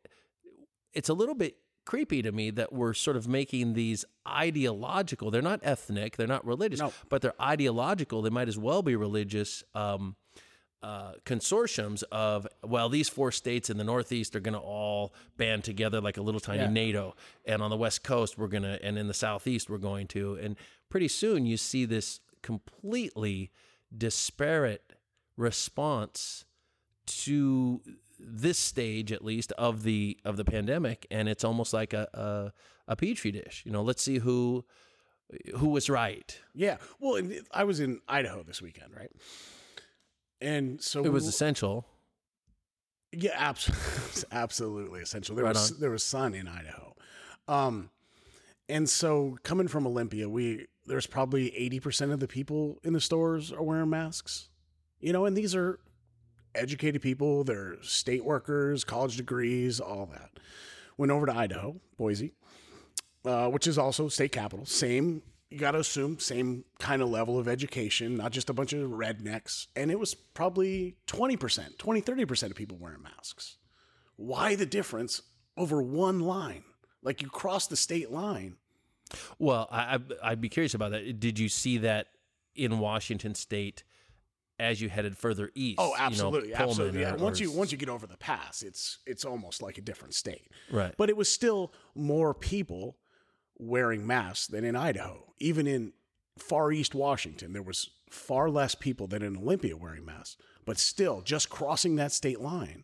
It's a little bit creepy to me that we're sort of making these ideological. They're not ethnic. They're not religious, No. but they're ideological. They might as well be religious. Um, uh, consortiums of well, these four states in the Northeast are going to all band together like a little tiny Yeah. NATO, and on the West Coast we're going to, and in the Southeast we're going to, and pretty soon you see this completely disparate response to this stage at least of the of the pandemic and it's almost like a a, a petri dish you know let's see who who was right Yeah. Well, I was in Idaho this weekend, right? And so it was we- essential Yeah, abs- <laughs> absolutely essential. There Right was on. there was sun in Idaho, um, and so coming from Olympia, we there's probably eighty percent of the people in the stores are wearing masks. You know, and these are educated people. They're state workers, college degrees, all that. Went over to Idaho, Boise, uh, which is also state capital. Same, you got to assume, same kind of level of education, not just a bunch of rednecks. And it was probably 20%, 20, 30% of people wearing masks. Why the difference over one line? Like you cross the state line. Well, I, I'd be curious about that. Did you see that in Washington State as you headed further east? Oh, you know, absolutely, absolutely. Yeah. or- Once you once you get over the pass, it's it's almost like a different state. right, But it was still more people wearing masks than in Idaho. Even in far east Washington, there was far less people than in Olympia wearing masks. But still, just crossing that state line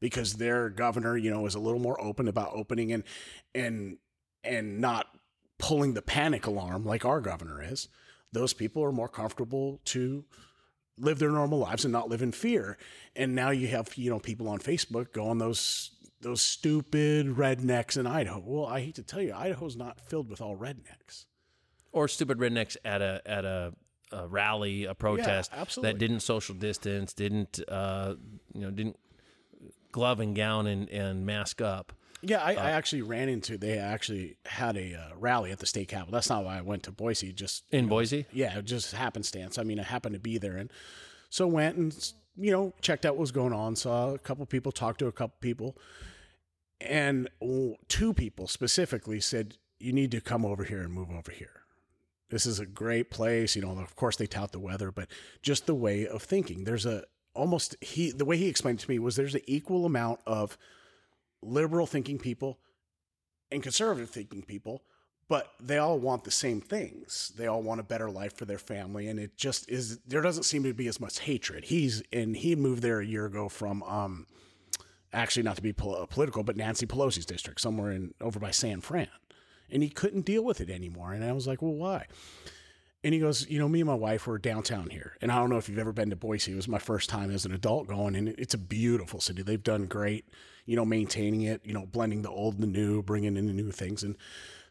because their governor, you know, is a little more open about opening and and and not pulling the panic alarm like our governor is. Those people are more comfortable to live their normal lives and not live in fear. And now you have, you know, people on Facebook going those those stupid rednecks in Idaho. Well, I hate to tell you, Idaho's not filled with all rednecks. or stupid rednecks at a at a, a rally, a protest absolutely. that didn't social distance, didn't uh, you know, didn't glove and gown and, and mask up. Yeah, I, I actually ran into. They actually had a uh, rally at the state capitol. That's not why I went to Boise. Just In Boise, yeah, just happenstance. I mean, I happened to be there, and so went and you know checked out what was going on. Saw a couple people, talked to a couple people, and two people specifically said, "You need to come over here and move over here. This is a great place." You know, of course they tout the weather, but just the way of thinking. There's a almost he the way he explained it to me was there's an equal amount of liberal thinking people and conservative thinking people but they all want the same things. They all want a better life for their family, and it just is. There doesn't seem to be as much hatred. He's and he moved there a year ago from, um, actually not to be pol- political, but Nancy Pelosi's district, somewhere in over by San Fran, and he couldn't deal with it anymore. And I was like, well, why? And he goes, you know, me and my wife were downtown here, and I don't know if you've ever been to Boise. It was my first time as an adult going, and it's a beautiful city. They've done great, you know, maintaining it, you know, blending the old and the new, bringing in the new things, and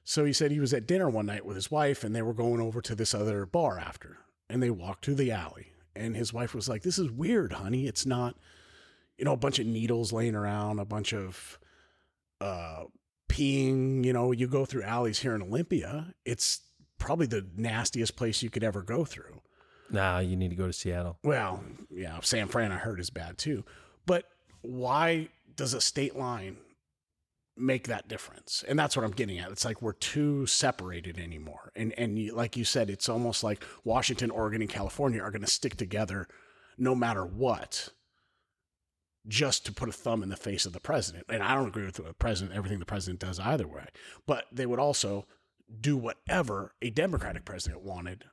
so he said he was at dinner one night with his wife and they were going over to this other bar after. And they walked through the alley. And his wife was like, This is weird, honey. It's not, you know, a bunch of needles laying around, a bunch of uh peeing, you know, you go through alleys here in Olympia. It's probably the nastiest place you could ever go through. nah, you need to go to Seattle. Well, yeah, San Fran I heard is bad too. But why does a state line make that difference? And that's what I'm getting at. It's like we're too separated anymore. And and you, like you said, it's almost like Washington, Oregon, and California are going to stick together no matter what. Just to put a thumb in the face of the president. And I don't agree with the president, everything the president does either way. But they would also do whatever a Democratic president wanted,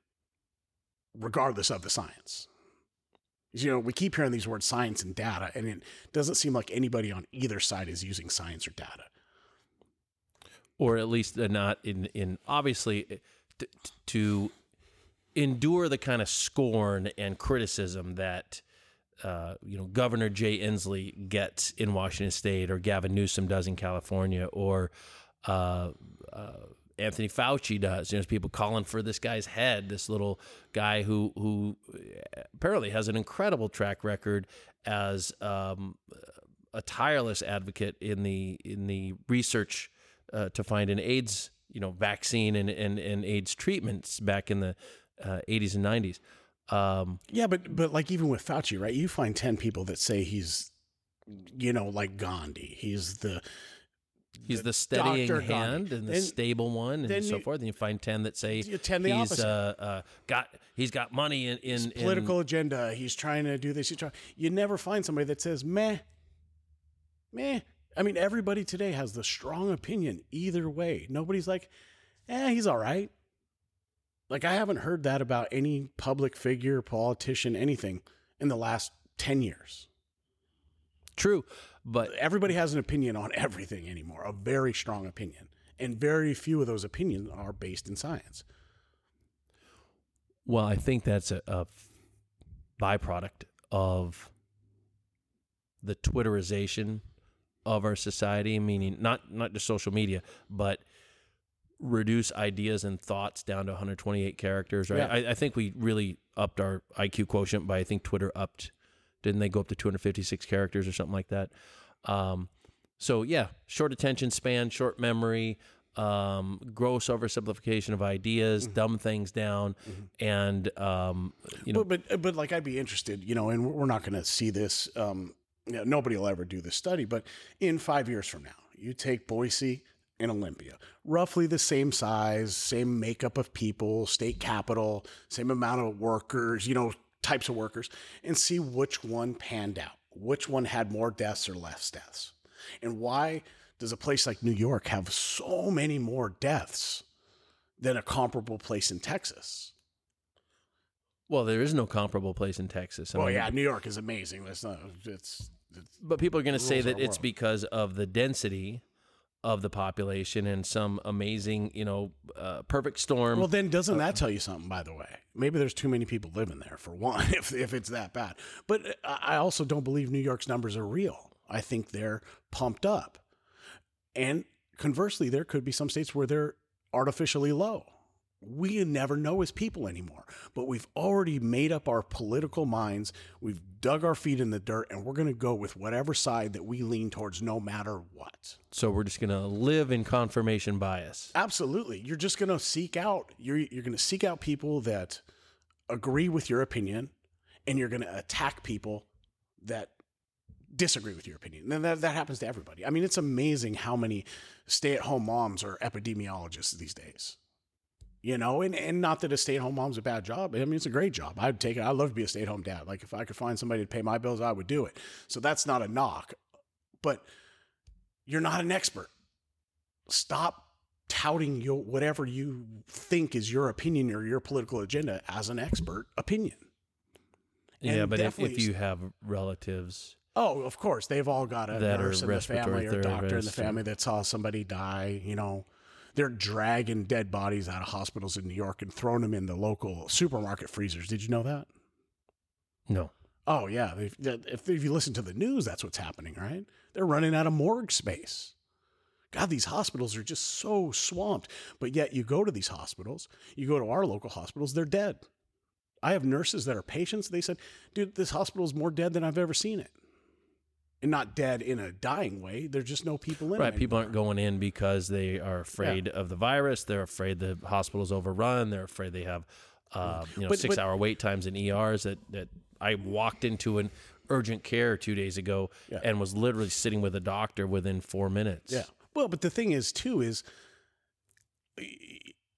regardless of the science. You know, we keep hearing these words science and data, and it doesn't seem like anybody on either side is using science or data. or at least they're not in in obviously eh, t- t- to endure the kind of scorn and criticism that uh, you know Governor Jay Inslee gets in Washington State, or Gavin Newsom does in California, or uh, uh, Anthony Fauci does. You know, people calling for this guy's head. This little guy who who apparently has an incredible track record as um, a tireless advocate in the in the research uh, to find an AIDS you know vaccine and and, and AIDS treatments back in the uh, 80s and 90s. Um, yeah, but but like even with Fauci, right? You find ten people that say he's, you know, like Gandhi. He's the he's the steadying hand Gandhi. and the stable one and so you, forth. And you find ten that say ten the he's uh, uh, got he's got money in, in political in, agenda. He's trying to do this. He's trying. You never find somebody that says meh, meh. I mean, everybody today has the strong opinion either way. Nobody's like, eh, he's all right. Like I haven't heard that about any public figure, politician, anything in the last 10 years. True, but everybody has an opinion on everything anymore, a very strong opinion. And very few of those opinions are based in science. Well, I think that's a, a byproduct of the Twitterization of our society, meaning not not just social media, but reduce ideas and thoughts down to 128 characters, right? Yeah. I, I, think we really upped our IQ quotient by I think Twitter upped, didn't they go up to 256 characters or something like that? Um, so yeah, short attention span, short memory, um, gross oversimplification of ideas, mm-hmm. dumb things down, mm-hmm. and um, you know, but, but, but like I'd be interested, you know, and we're not going to see this. Um, you know, nobody will ever do this study, but in five years from now, you take Boise and Olympia. Roughly the same size, same makeup of people, state capital, same amount of workers, you know, types of workers, and see which one panned out, which one had more deaths or less deaths. And why does a place like New York have so many more deaths than a comparable place in Texas? Well, there is no comparable place in Texas. I well, mean, yeah, New York is amazing. That's not it's, it's but people are going to say that it's world. because of the density of the population and some amazing, you know, uh, perfect storm. Well, then doesn't that tell you something? By the way, maybe there's too many people living there for one, <laughs> if if it's that bad. But I also don't believe New York's numbers are real. I think they're pumped up, and conversely, there could be some states where they're artificially low we never know as people anymore. But we've already made up our political minds. We've dug our feet in the dirt, and we're going to go with whatever side that we lean towards, no matter what. So we're just going to live in confirmation bias. Absolutely. You're just going to seek out. You're you're going to seek out people that agree with your opinion, and you're going to attack people that disagree with your opinion. And that, that happens to everybody. I mean, it's amazing how many stay at home moms are epidemiologists these days you know, and, and not that a stay at home mom's a bad job. I mean, it's a great job. I'd take it. I'd love to be a stay at home dad. Like if I could find somebody to pay my bills, I would do it. So that's not a knock, but you're not an expert. Stop touting your whatever you think is your opinion or your political agenda as an expert opinion. Yeah, but if, if you have relatives Oh, of course. They've all got a nurse in the family or doctor in the family that saw somebody die, you know, they're dragging dead bodies out of hospitals in New York and throwing them in the local supermarket freezers. Did you know that? No. Oh yeah, if, if you listen to the news, that's what's happening, right? They're running out of morgue space. God, these hospitals are just so swamped. But yet, you go to these hospitals, you go to our local hospitals, they're dead. I have nurses that are patients. They said, dude, this hospital is more dead than I've ever seen it and not dead in a dying way. There's just no people in. Right, people aren't going in because they are afraid yeah. of the virus. They're afraid the hospital's overrun. They're afraid they have, uh, you know, but, six but, hour wait times in ERs. That that I walked into an urgent care two days ago yeah. and was literally sitting with a doctor within four minutes. Yeah. Well, but the thing is too is.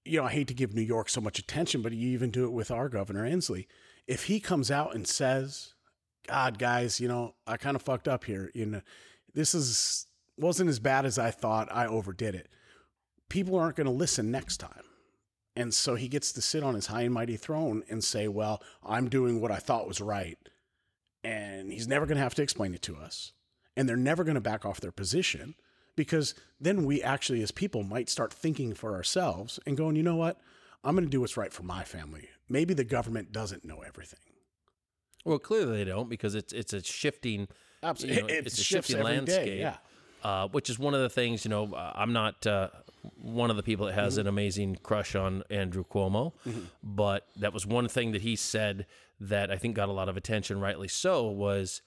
You know, I hate to give New York so much attention, but you even do it with our governor Inslee. If he comes out and says God, guys, you know, I kind of fucked up here. You know, this is wasn't as bad as I thought. I overdid it. People aren't going to listen next time. And so he gets to sit on his high and mighty throne and say, Well, I'm doing what I thought was right. And he's never going to have to explain it to us. And they're never going to back off their position because then we actually, as people, might start thinking for ourselves and going, You know what? I'm going to do what's right for my family maybe the government doesn't know everything. Well, clearly they don't because it's it's a shifting, Absolutely, you know, it, it's a shifting every day, landscape. Yeah, uh, which is one of the things. You know, uh, I'm not uh, one of the people that Mm-hmm. has an amazing crush on Andrew Cuomo, but that was one thing that he said that I think got a lot of attention, rightly so. Was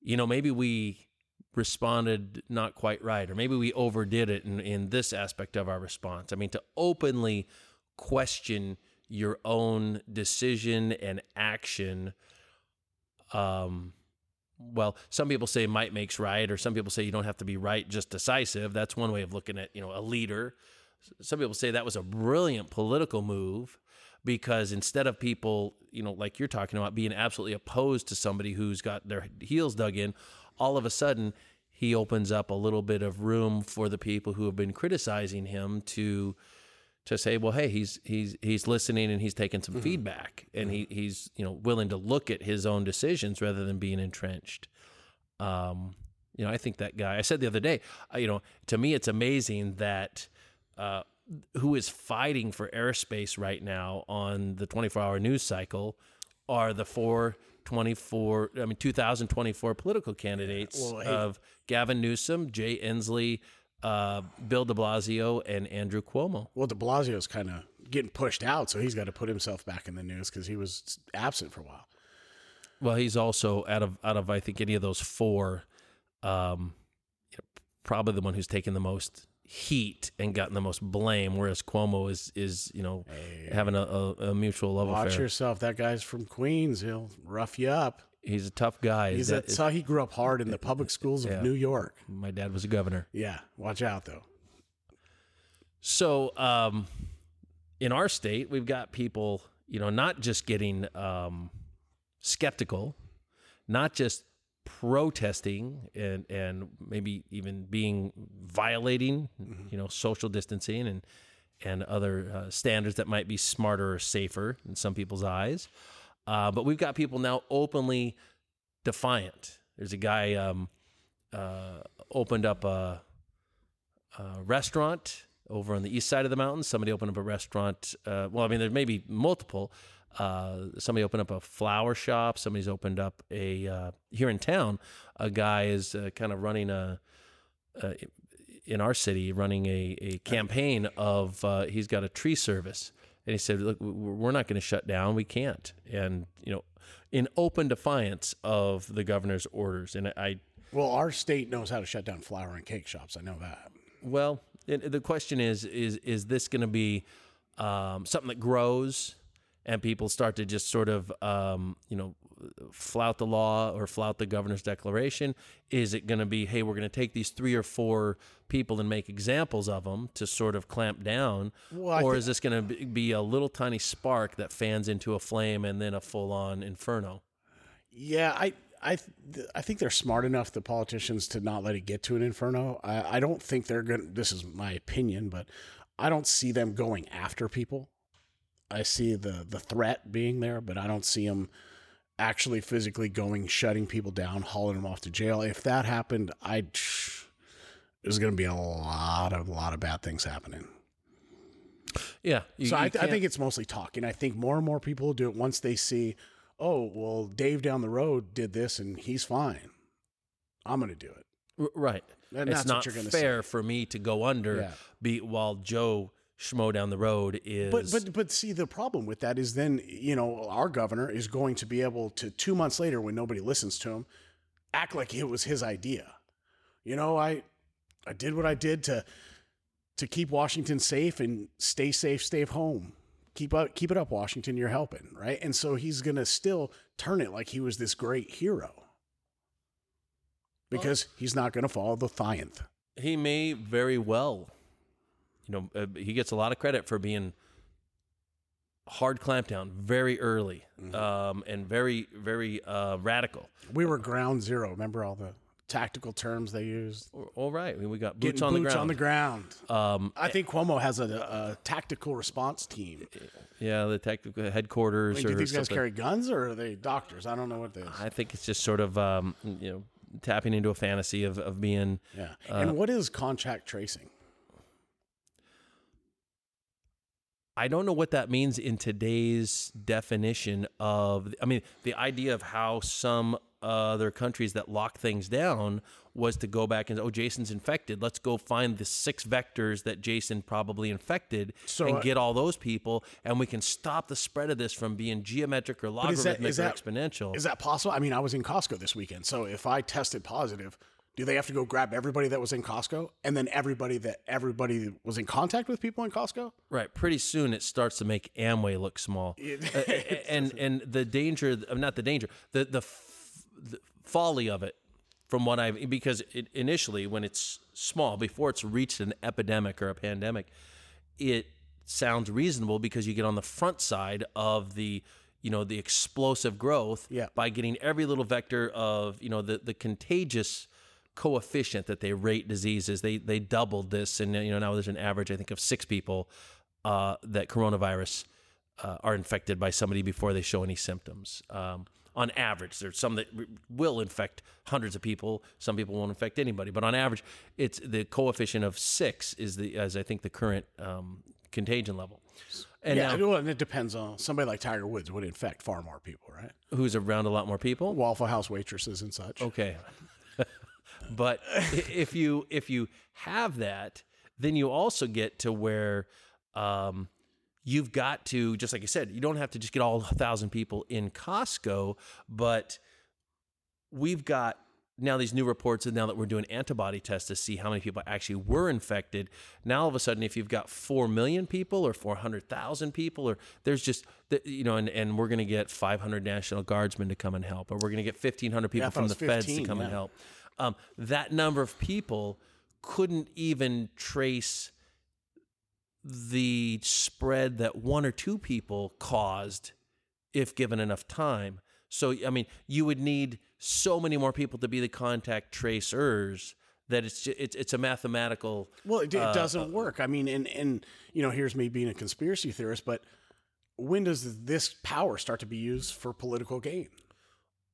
you know maybe we responded not quite right, or maybe we overdid it in, in this aspect of our response. I mean, to openly question your own decision and action um well some people say might makes right or some people say you don't have to be right just decisive. That's one way of looking at you know a leader. Some people say that was a brilliant political move because instead of people you know like you're talking about being absolutely opposed to somebody who's got their heels dug in all of a sudden he opens up a little bit of room for the people who have been criticizing him to to say, well, hey, he's he's he's listening and he's taking some feedback, and he he's you know willing to look at his own decisions rather than being entrenched. Um, you know, I think that guy. I said the other day, uh, you know, to me, it's amazing that uh, who is fighting for airspace right now on the 24-hour news cycle are the four 24, I mean, 2024 political candidates Well, hey- of Gavin Newsom, Jay Inslee, uh, Bill De Blasio, and Andrew Cuomo. well, De Blasio's kind of getting pushed out, so he's got to put himself back in the news because he was absent for a while. Well, he's also out of out of I think any of those four, um, you know, probably the one who's taken the most heat and gotten the most blame, whereas Cuomo is is you know having a, a, a mutual love Watch affair. yourself. That guy's from Queens. He'll rough you up. He's a tough guy. He's That- that's how he grew up hard in the public schools of Yeah. New York. my dad was a governor. Yeah, watch out though. So, um, in our state, we've got people, you know, not just getting um, skeptical, not just protesting and and maybe even being violating, you know, social distancing and and other uh, standards that might be smarter or safer in some people's eyes. Uh, but we've got people now openly defiant. There's a guy um, uh, opened up a, a restaurant over on the east side of the mountains. Somebody opened up a restaurant. Uh, well, I mean, there may be multiple. Uh, somebody opened up a flower shop. Somebody's opened up a uh, here in town. A guy is uh, kind of running a, a in our city running a, a campaign of uh, he's got a tree service and he said look we're not going to shut down we can't and you know in open defiance of the governor's orders and i Well, our state knows how to shut down flower and cake shops. I know that. well the question is is is this going to be um, something that grows and people start to just sort of um, you know flout the law or flout the governor's declaration is it going to be hey we're going to take these three or four people and make examples of them to sort of clamp down Well, or thi- is this going to be a little tiny spark that fans into a flame and then a full-on inferno Yeah, I I th- I think they're smart enough, the politicians, to not let it get to an inferno. I, I don't think they're going. to This is my opinion, but I don't see them going after people. I see the the threat being there, but I don't see them actually physically going, shutting people down, hauling them off to jail. If that happened, I'd there's going to be a lot of a lot of bad things happening. yeah you- So you I, I think it's mostly talking. I think more and more people will do it once they see, oh, well, Dave down the road did this and he's fine. I'm going to do it. Right And it's not fair for me to go under Yeah. be while joe schmo down the road is But but but see the problem with that is then you know our governor is going to be able to two months later when nobody listens to him act like it was his idea. You know I I did what I did to to keep Washington safe and stay safe, stay home. Keep up keep it up, Washington. You're helping right, and so he's gonna still turn it like he was this great hero because he's not gonna follow the thianth. he may very well you know uh, he gets a lot of credit for being hard clampdown very early Mm-hmm. um, and very very uh, radical We were ground zero. Remember all the tactical terms they used. all right I mean, we got boots Getting on the boots ground on the ground. um, I think Cuomo has a, a tactical response team. yeah the tactical headquarters Wait, do or you think these guys carry guns or are they doctors? I don't know what they is. i think it's just sort of um, you know tapping into a fantasy of, of being Yeah. Uh, and what is contact tracing? I don't know what that means in today's definition of. I mean, the idea of how some other countries that lock things down was to go back and oh, Jason's infected. Let's go find the six vectors that Jason probably infected So, and uh, get all those people, and we can stop the spread of this from being geometric or is logarithmic that- is or that- exponential. Is that possible? I mean, I was in Costco this weekend, so if I tested positive, do they have to go grab everybody that was in Costco and then everybody that everybody was in contact with people in Costco? Right. Pretty soon it starts to make Amway look small. Uh, <laughs> and and the danger, not the danger, the the, f- the folly of it, from what I've because it, initially when it's small before it's reached an epidemic or a pandemic, it sounds reasonable because you get on the front side of the you know the explosive growth Yeah. by getting every little vector of you know the the contagious coefficient that they rate diseases. They they doubled this and you know now there's an average i think of six people uh, that coronavirus uh, are infected by somebody before they show any symptoms. Um, on average there's some that will infect hundreds of people. Some people won't infect anybody. But on average it's the coefficient of six is the as i think the current um, contagion level. And yeah, now well, and it depends on somebody like Tiger Woods would infect far more people, right? who's around a lot more people? Waffle House waitresses and such. Okay. But if you if you have that, then you also get to where um, you've got to just like I said, you don't have to just get all thousand people in Costco, but we've got now these new reports and now that we're doing antibody tests to see how many people actually were infected now all of a sudden if you've got 4 million people or 400,000 people or there's just you know and, and we're going to get 500 national guardsmen to come and help or we're going to get 1500 people thought from the was feds to 15, come and help um, that number of people couldn't even trace the spread that one or two people caused if given enough time. So, I mean, you would need so many more people to be the contact tracers that it's it's it's a mathematical. Well, it, it uh, doesn't work. I mean, and and you know, here's me being a conspiracy theorist, but when does this power start to be used for political gain?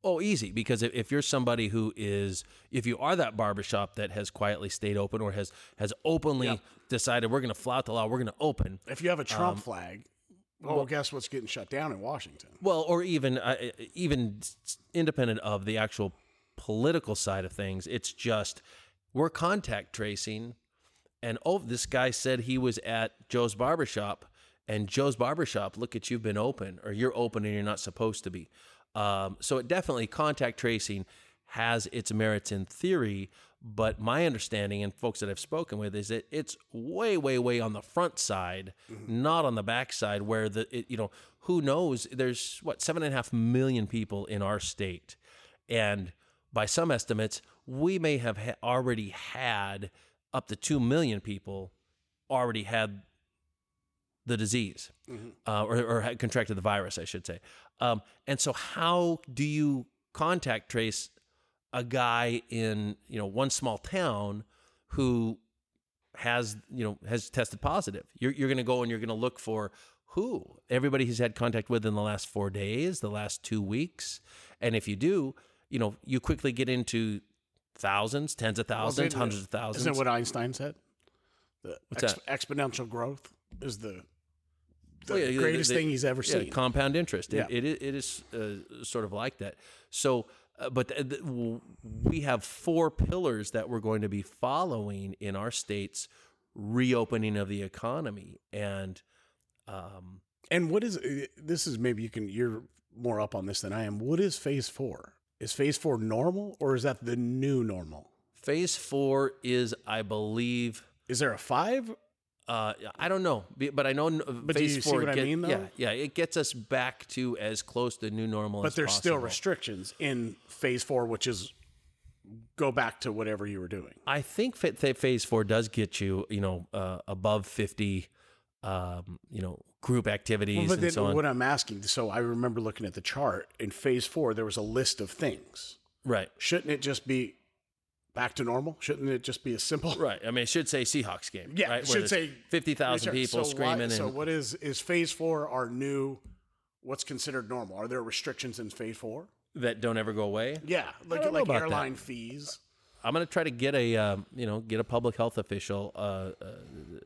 Oh, easy because if, if you're somebody who is, if you are that barbershop that has quietly stayed open or has has openly Yeah. decided we're going to flout the law, we're going to open. If you have a Um, Trump flag, well, guess what's getting shut down in Washington? Well, or even uh, even independent of the actual political side of things, it's just we're contact tracing, and oh, this guy said he was at Joe's barbershop, and Joe's barbershop, look at you've been open, or you're open and you're not supposed to be. Um, so it definitely contact tracing has its merits in theory, but my understanding and folks that I've spoken with is that it's way, way, way on the front side, not on the back side, where the it, you know who knows? There's what seven and a half million people in our state, and by some estimates, we may have ha- already had up to two million people already had the disease uh, or, or had contracted the virus, I should say. Um, and so, how do you contact trace a guy in you know one small town who has you know has tested positive? You're you're going to go and you're going to look for who everybody he's had contact with in the last four days, the last two weeks, and if you do, you know you quickly get into thousands, tens of thousands, it- hundreds of thousands. Isn't that what Einstein said? The What's exponential growth is the, the Well, yeah, greatest thing he's ever yeah, seen. compound interest. Yeah. It, it, it is uh, sort of like that. So, uh, but th- th- we have four pillars that we're going to be following in our state's reopening of the economy. And um, And what is uh, this? Is maybe you can you're more up on this than I am. What is phase four? Is phase four normal or is that the new normal? phase four is, I believe, Is there a five? Uh, I don't know, but I know But do phase you see four. what I mean, though? Yeah, yeah, it gets us back to as close to new normal But there's still restrictions in phase four, which is go back to whatever you were doing. I think phase four does get you, you know, uh, above 50, um, you know, group activities Well, but and then so on. what I'm asking, so I remember looking at the chart in phase four, there was a list of things. right, Shouldn't it just be back to normal? Shouldn't it just be as simple? <laughs> right. I mean, it should say Seahawks game. Yeah, right? it should say 50,000 people so why- screaming. So and, what is is phase four our new? What's considered normal? Are there restrictions in phase four? that don't ever go away. Yeah, like like about that. airline fees. I'm gonna try to get a um, you know get a public health official uh, uh,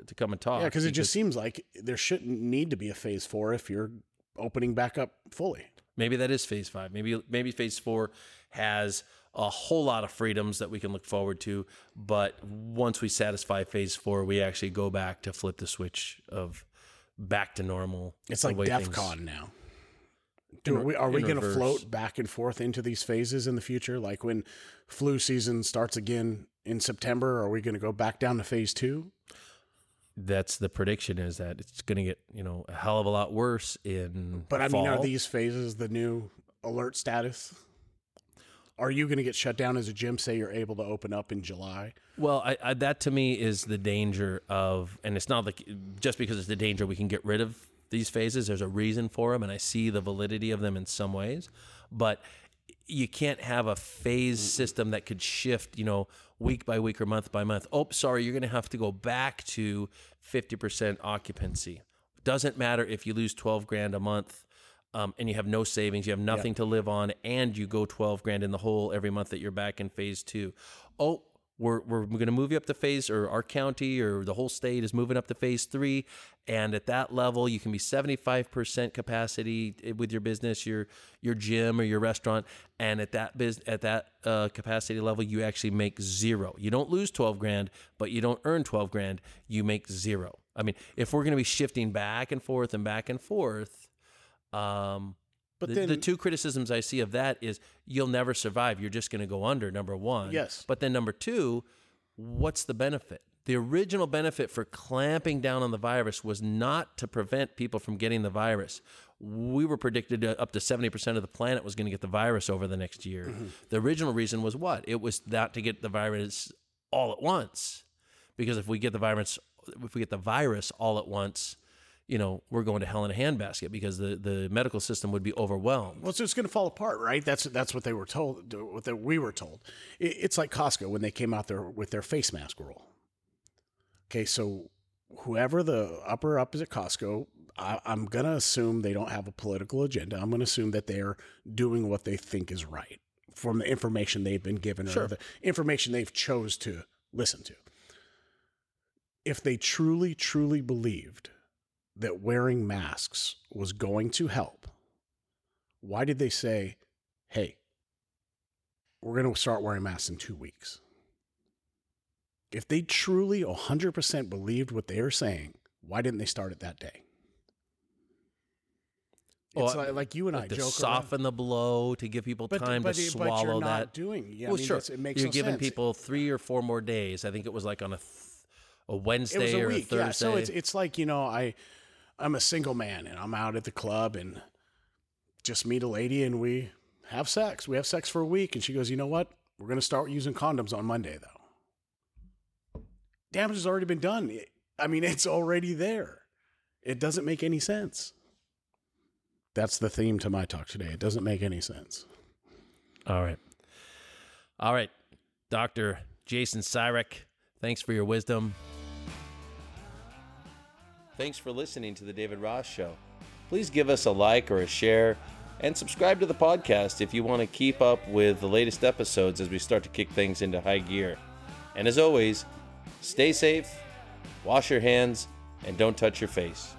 to come and talk. Yeah, because it just seems like there shouldn't need to be a phase four if you're opening back up fully. maybe that is phase five. Maybe maybe phase four has a whole lot of freedoms that we can look forward to. But once we satisfy phase four, we actually go back to flip the switch of back to normal. It's like DEF CON now. Do In- we, are we going to float back and forth into these phases in the future? Like when flu season starts again in September, are we going to go back down to phase two? That's the prediction is that it's going to get you know a hell of a lot worse in. But I mean, are these phases the new alert status? Are you going to get shut down as a gym? Say you're able to open up in July. Well, I, I, that to me is the danger of, and it's not like just because it's the danger we can get rid of these phases. There's a reason for them, and I see the validity of them in some ways, but you can't have a phase system that could shift, you know, week by week or month by month. Oh, sorry, you're going to have to go back to 50% occupancy. Doesn't matter if you lose 12 grand a month um, and you have no savings, you have nothing to live on, and you go 12 grand in the hole every month that you're back in phase two. Oh, we're, we're going to move you up to phase, or our county or the whole state is moving up to phase three. And at that level, you can be 75% capacity with your business, your your gym or your restaurant. And at that biz, at that uh, capacity level, you actually make zero. You don't lose 12 grand, but you don't earn 12 grand. You make zero. I mean, if we're going to be shifting back and forth and back and forth, um, But the, then the two criticisms I see of that is you'll never survive. You're just going to go under. Number one. Yes. But then number two, what's the benefit? The original benefit for clamping down on the virus was not to prevent people from getting the virus. We were predicted up to 70% of the planet was going to get the virus over the next year. Mm-hmm. The original reason was what? It was not to get the virus all at once. Because if we get the virus if we get the virus all at once, you know, we're going to hell in a handbasket because the, the medical system would be overwhelmed. Well, it's just going to fall apart, right? That's that's what they were told. What they, we were told. It's like Costco when they came out there with their face mask rule. Okay, so whoever the upper up is at Costco, I, I'm going to assume they don't have a political agenda. I'm going to assume that they're doing what they think is right from the information they've been given Sure. or the information they've chose to listen to. If they truly, truly believed that wearing masks was going to help, why did they say, hey, we're going to start wearing masks in two weeks? If they truly 100% believed what they were saying, why didn't they start it that day? It's Well, like, like you and uh, I Like to joke around. soften the blow to give people But- time but- to but you're swallow not that. doing. Yeah, I well, mean, sure. it makes You're no giving sense. people three or four more days. I think it was like on a th- a Wednesday a or week, a Thursday. yeah. So it's it's like you know, I I'm a single man and I'm out at the club and just meet a lady and we have sex. We have sex for a week and she goes, you know what? We're gonna start using condoms on Monday though. Damage has already been done. I mean, <laughs> it's already there. It doesn't make any sense. That's the theme to my talk today. It doesn't make any sense. All right. All right. Dr. Jason Syrek, thanks for your wisdom. Thanks for listening to the David Ross Show. Please give us a like or a share and subscribe to the podcast if you want to keep up with the latest episodes as we start to kick things into high gear. And as always, stay safe, wash your hands, and don't touch your face.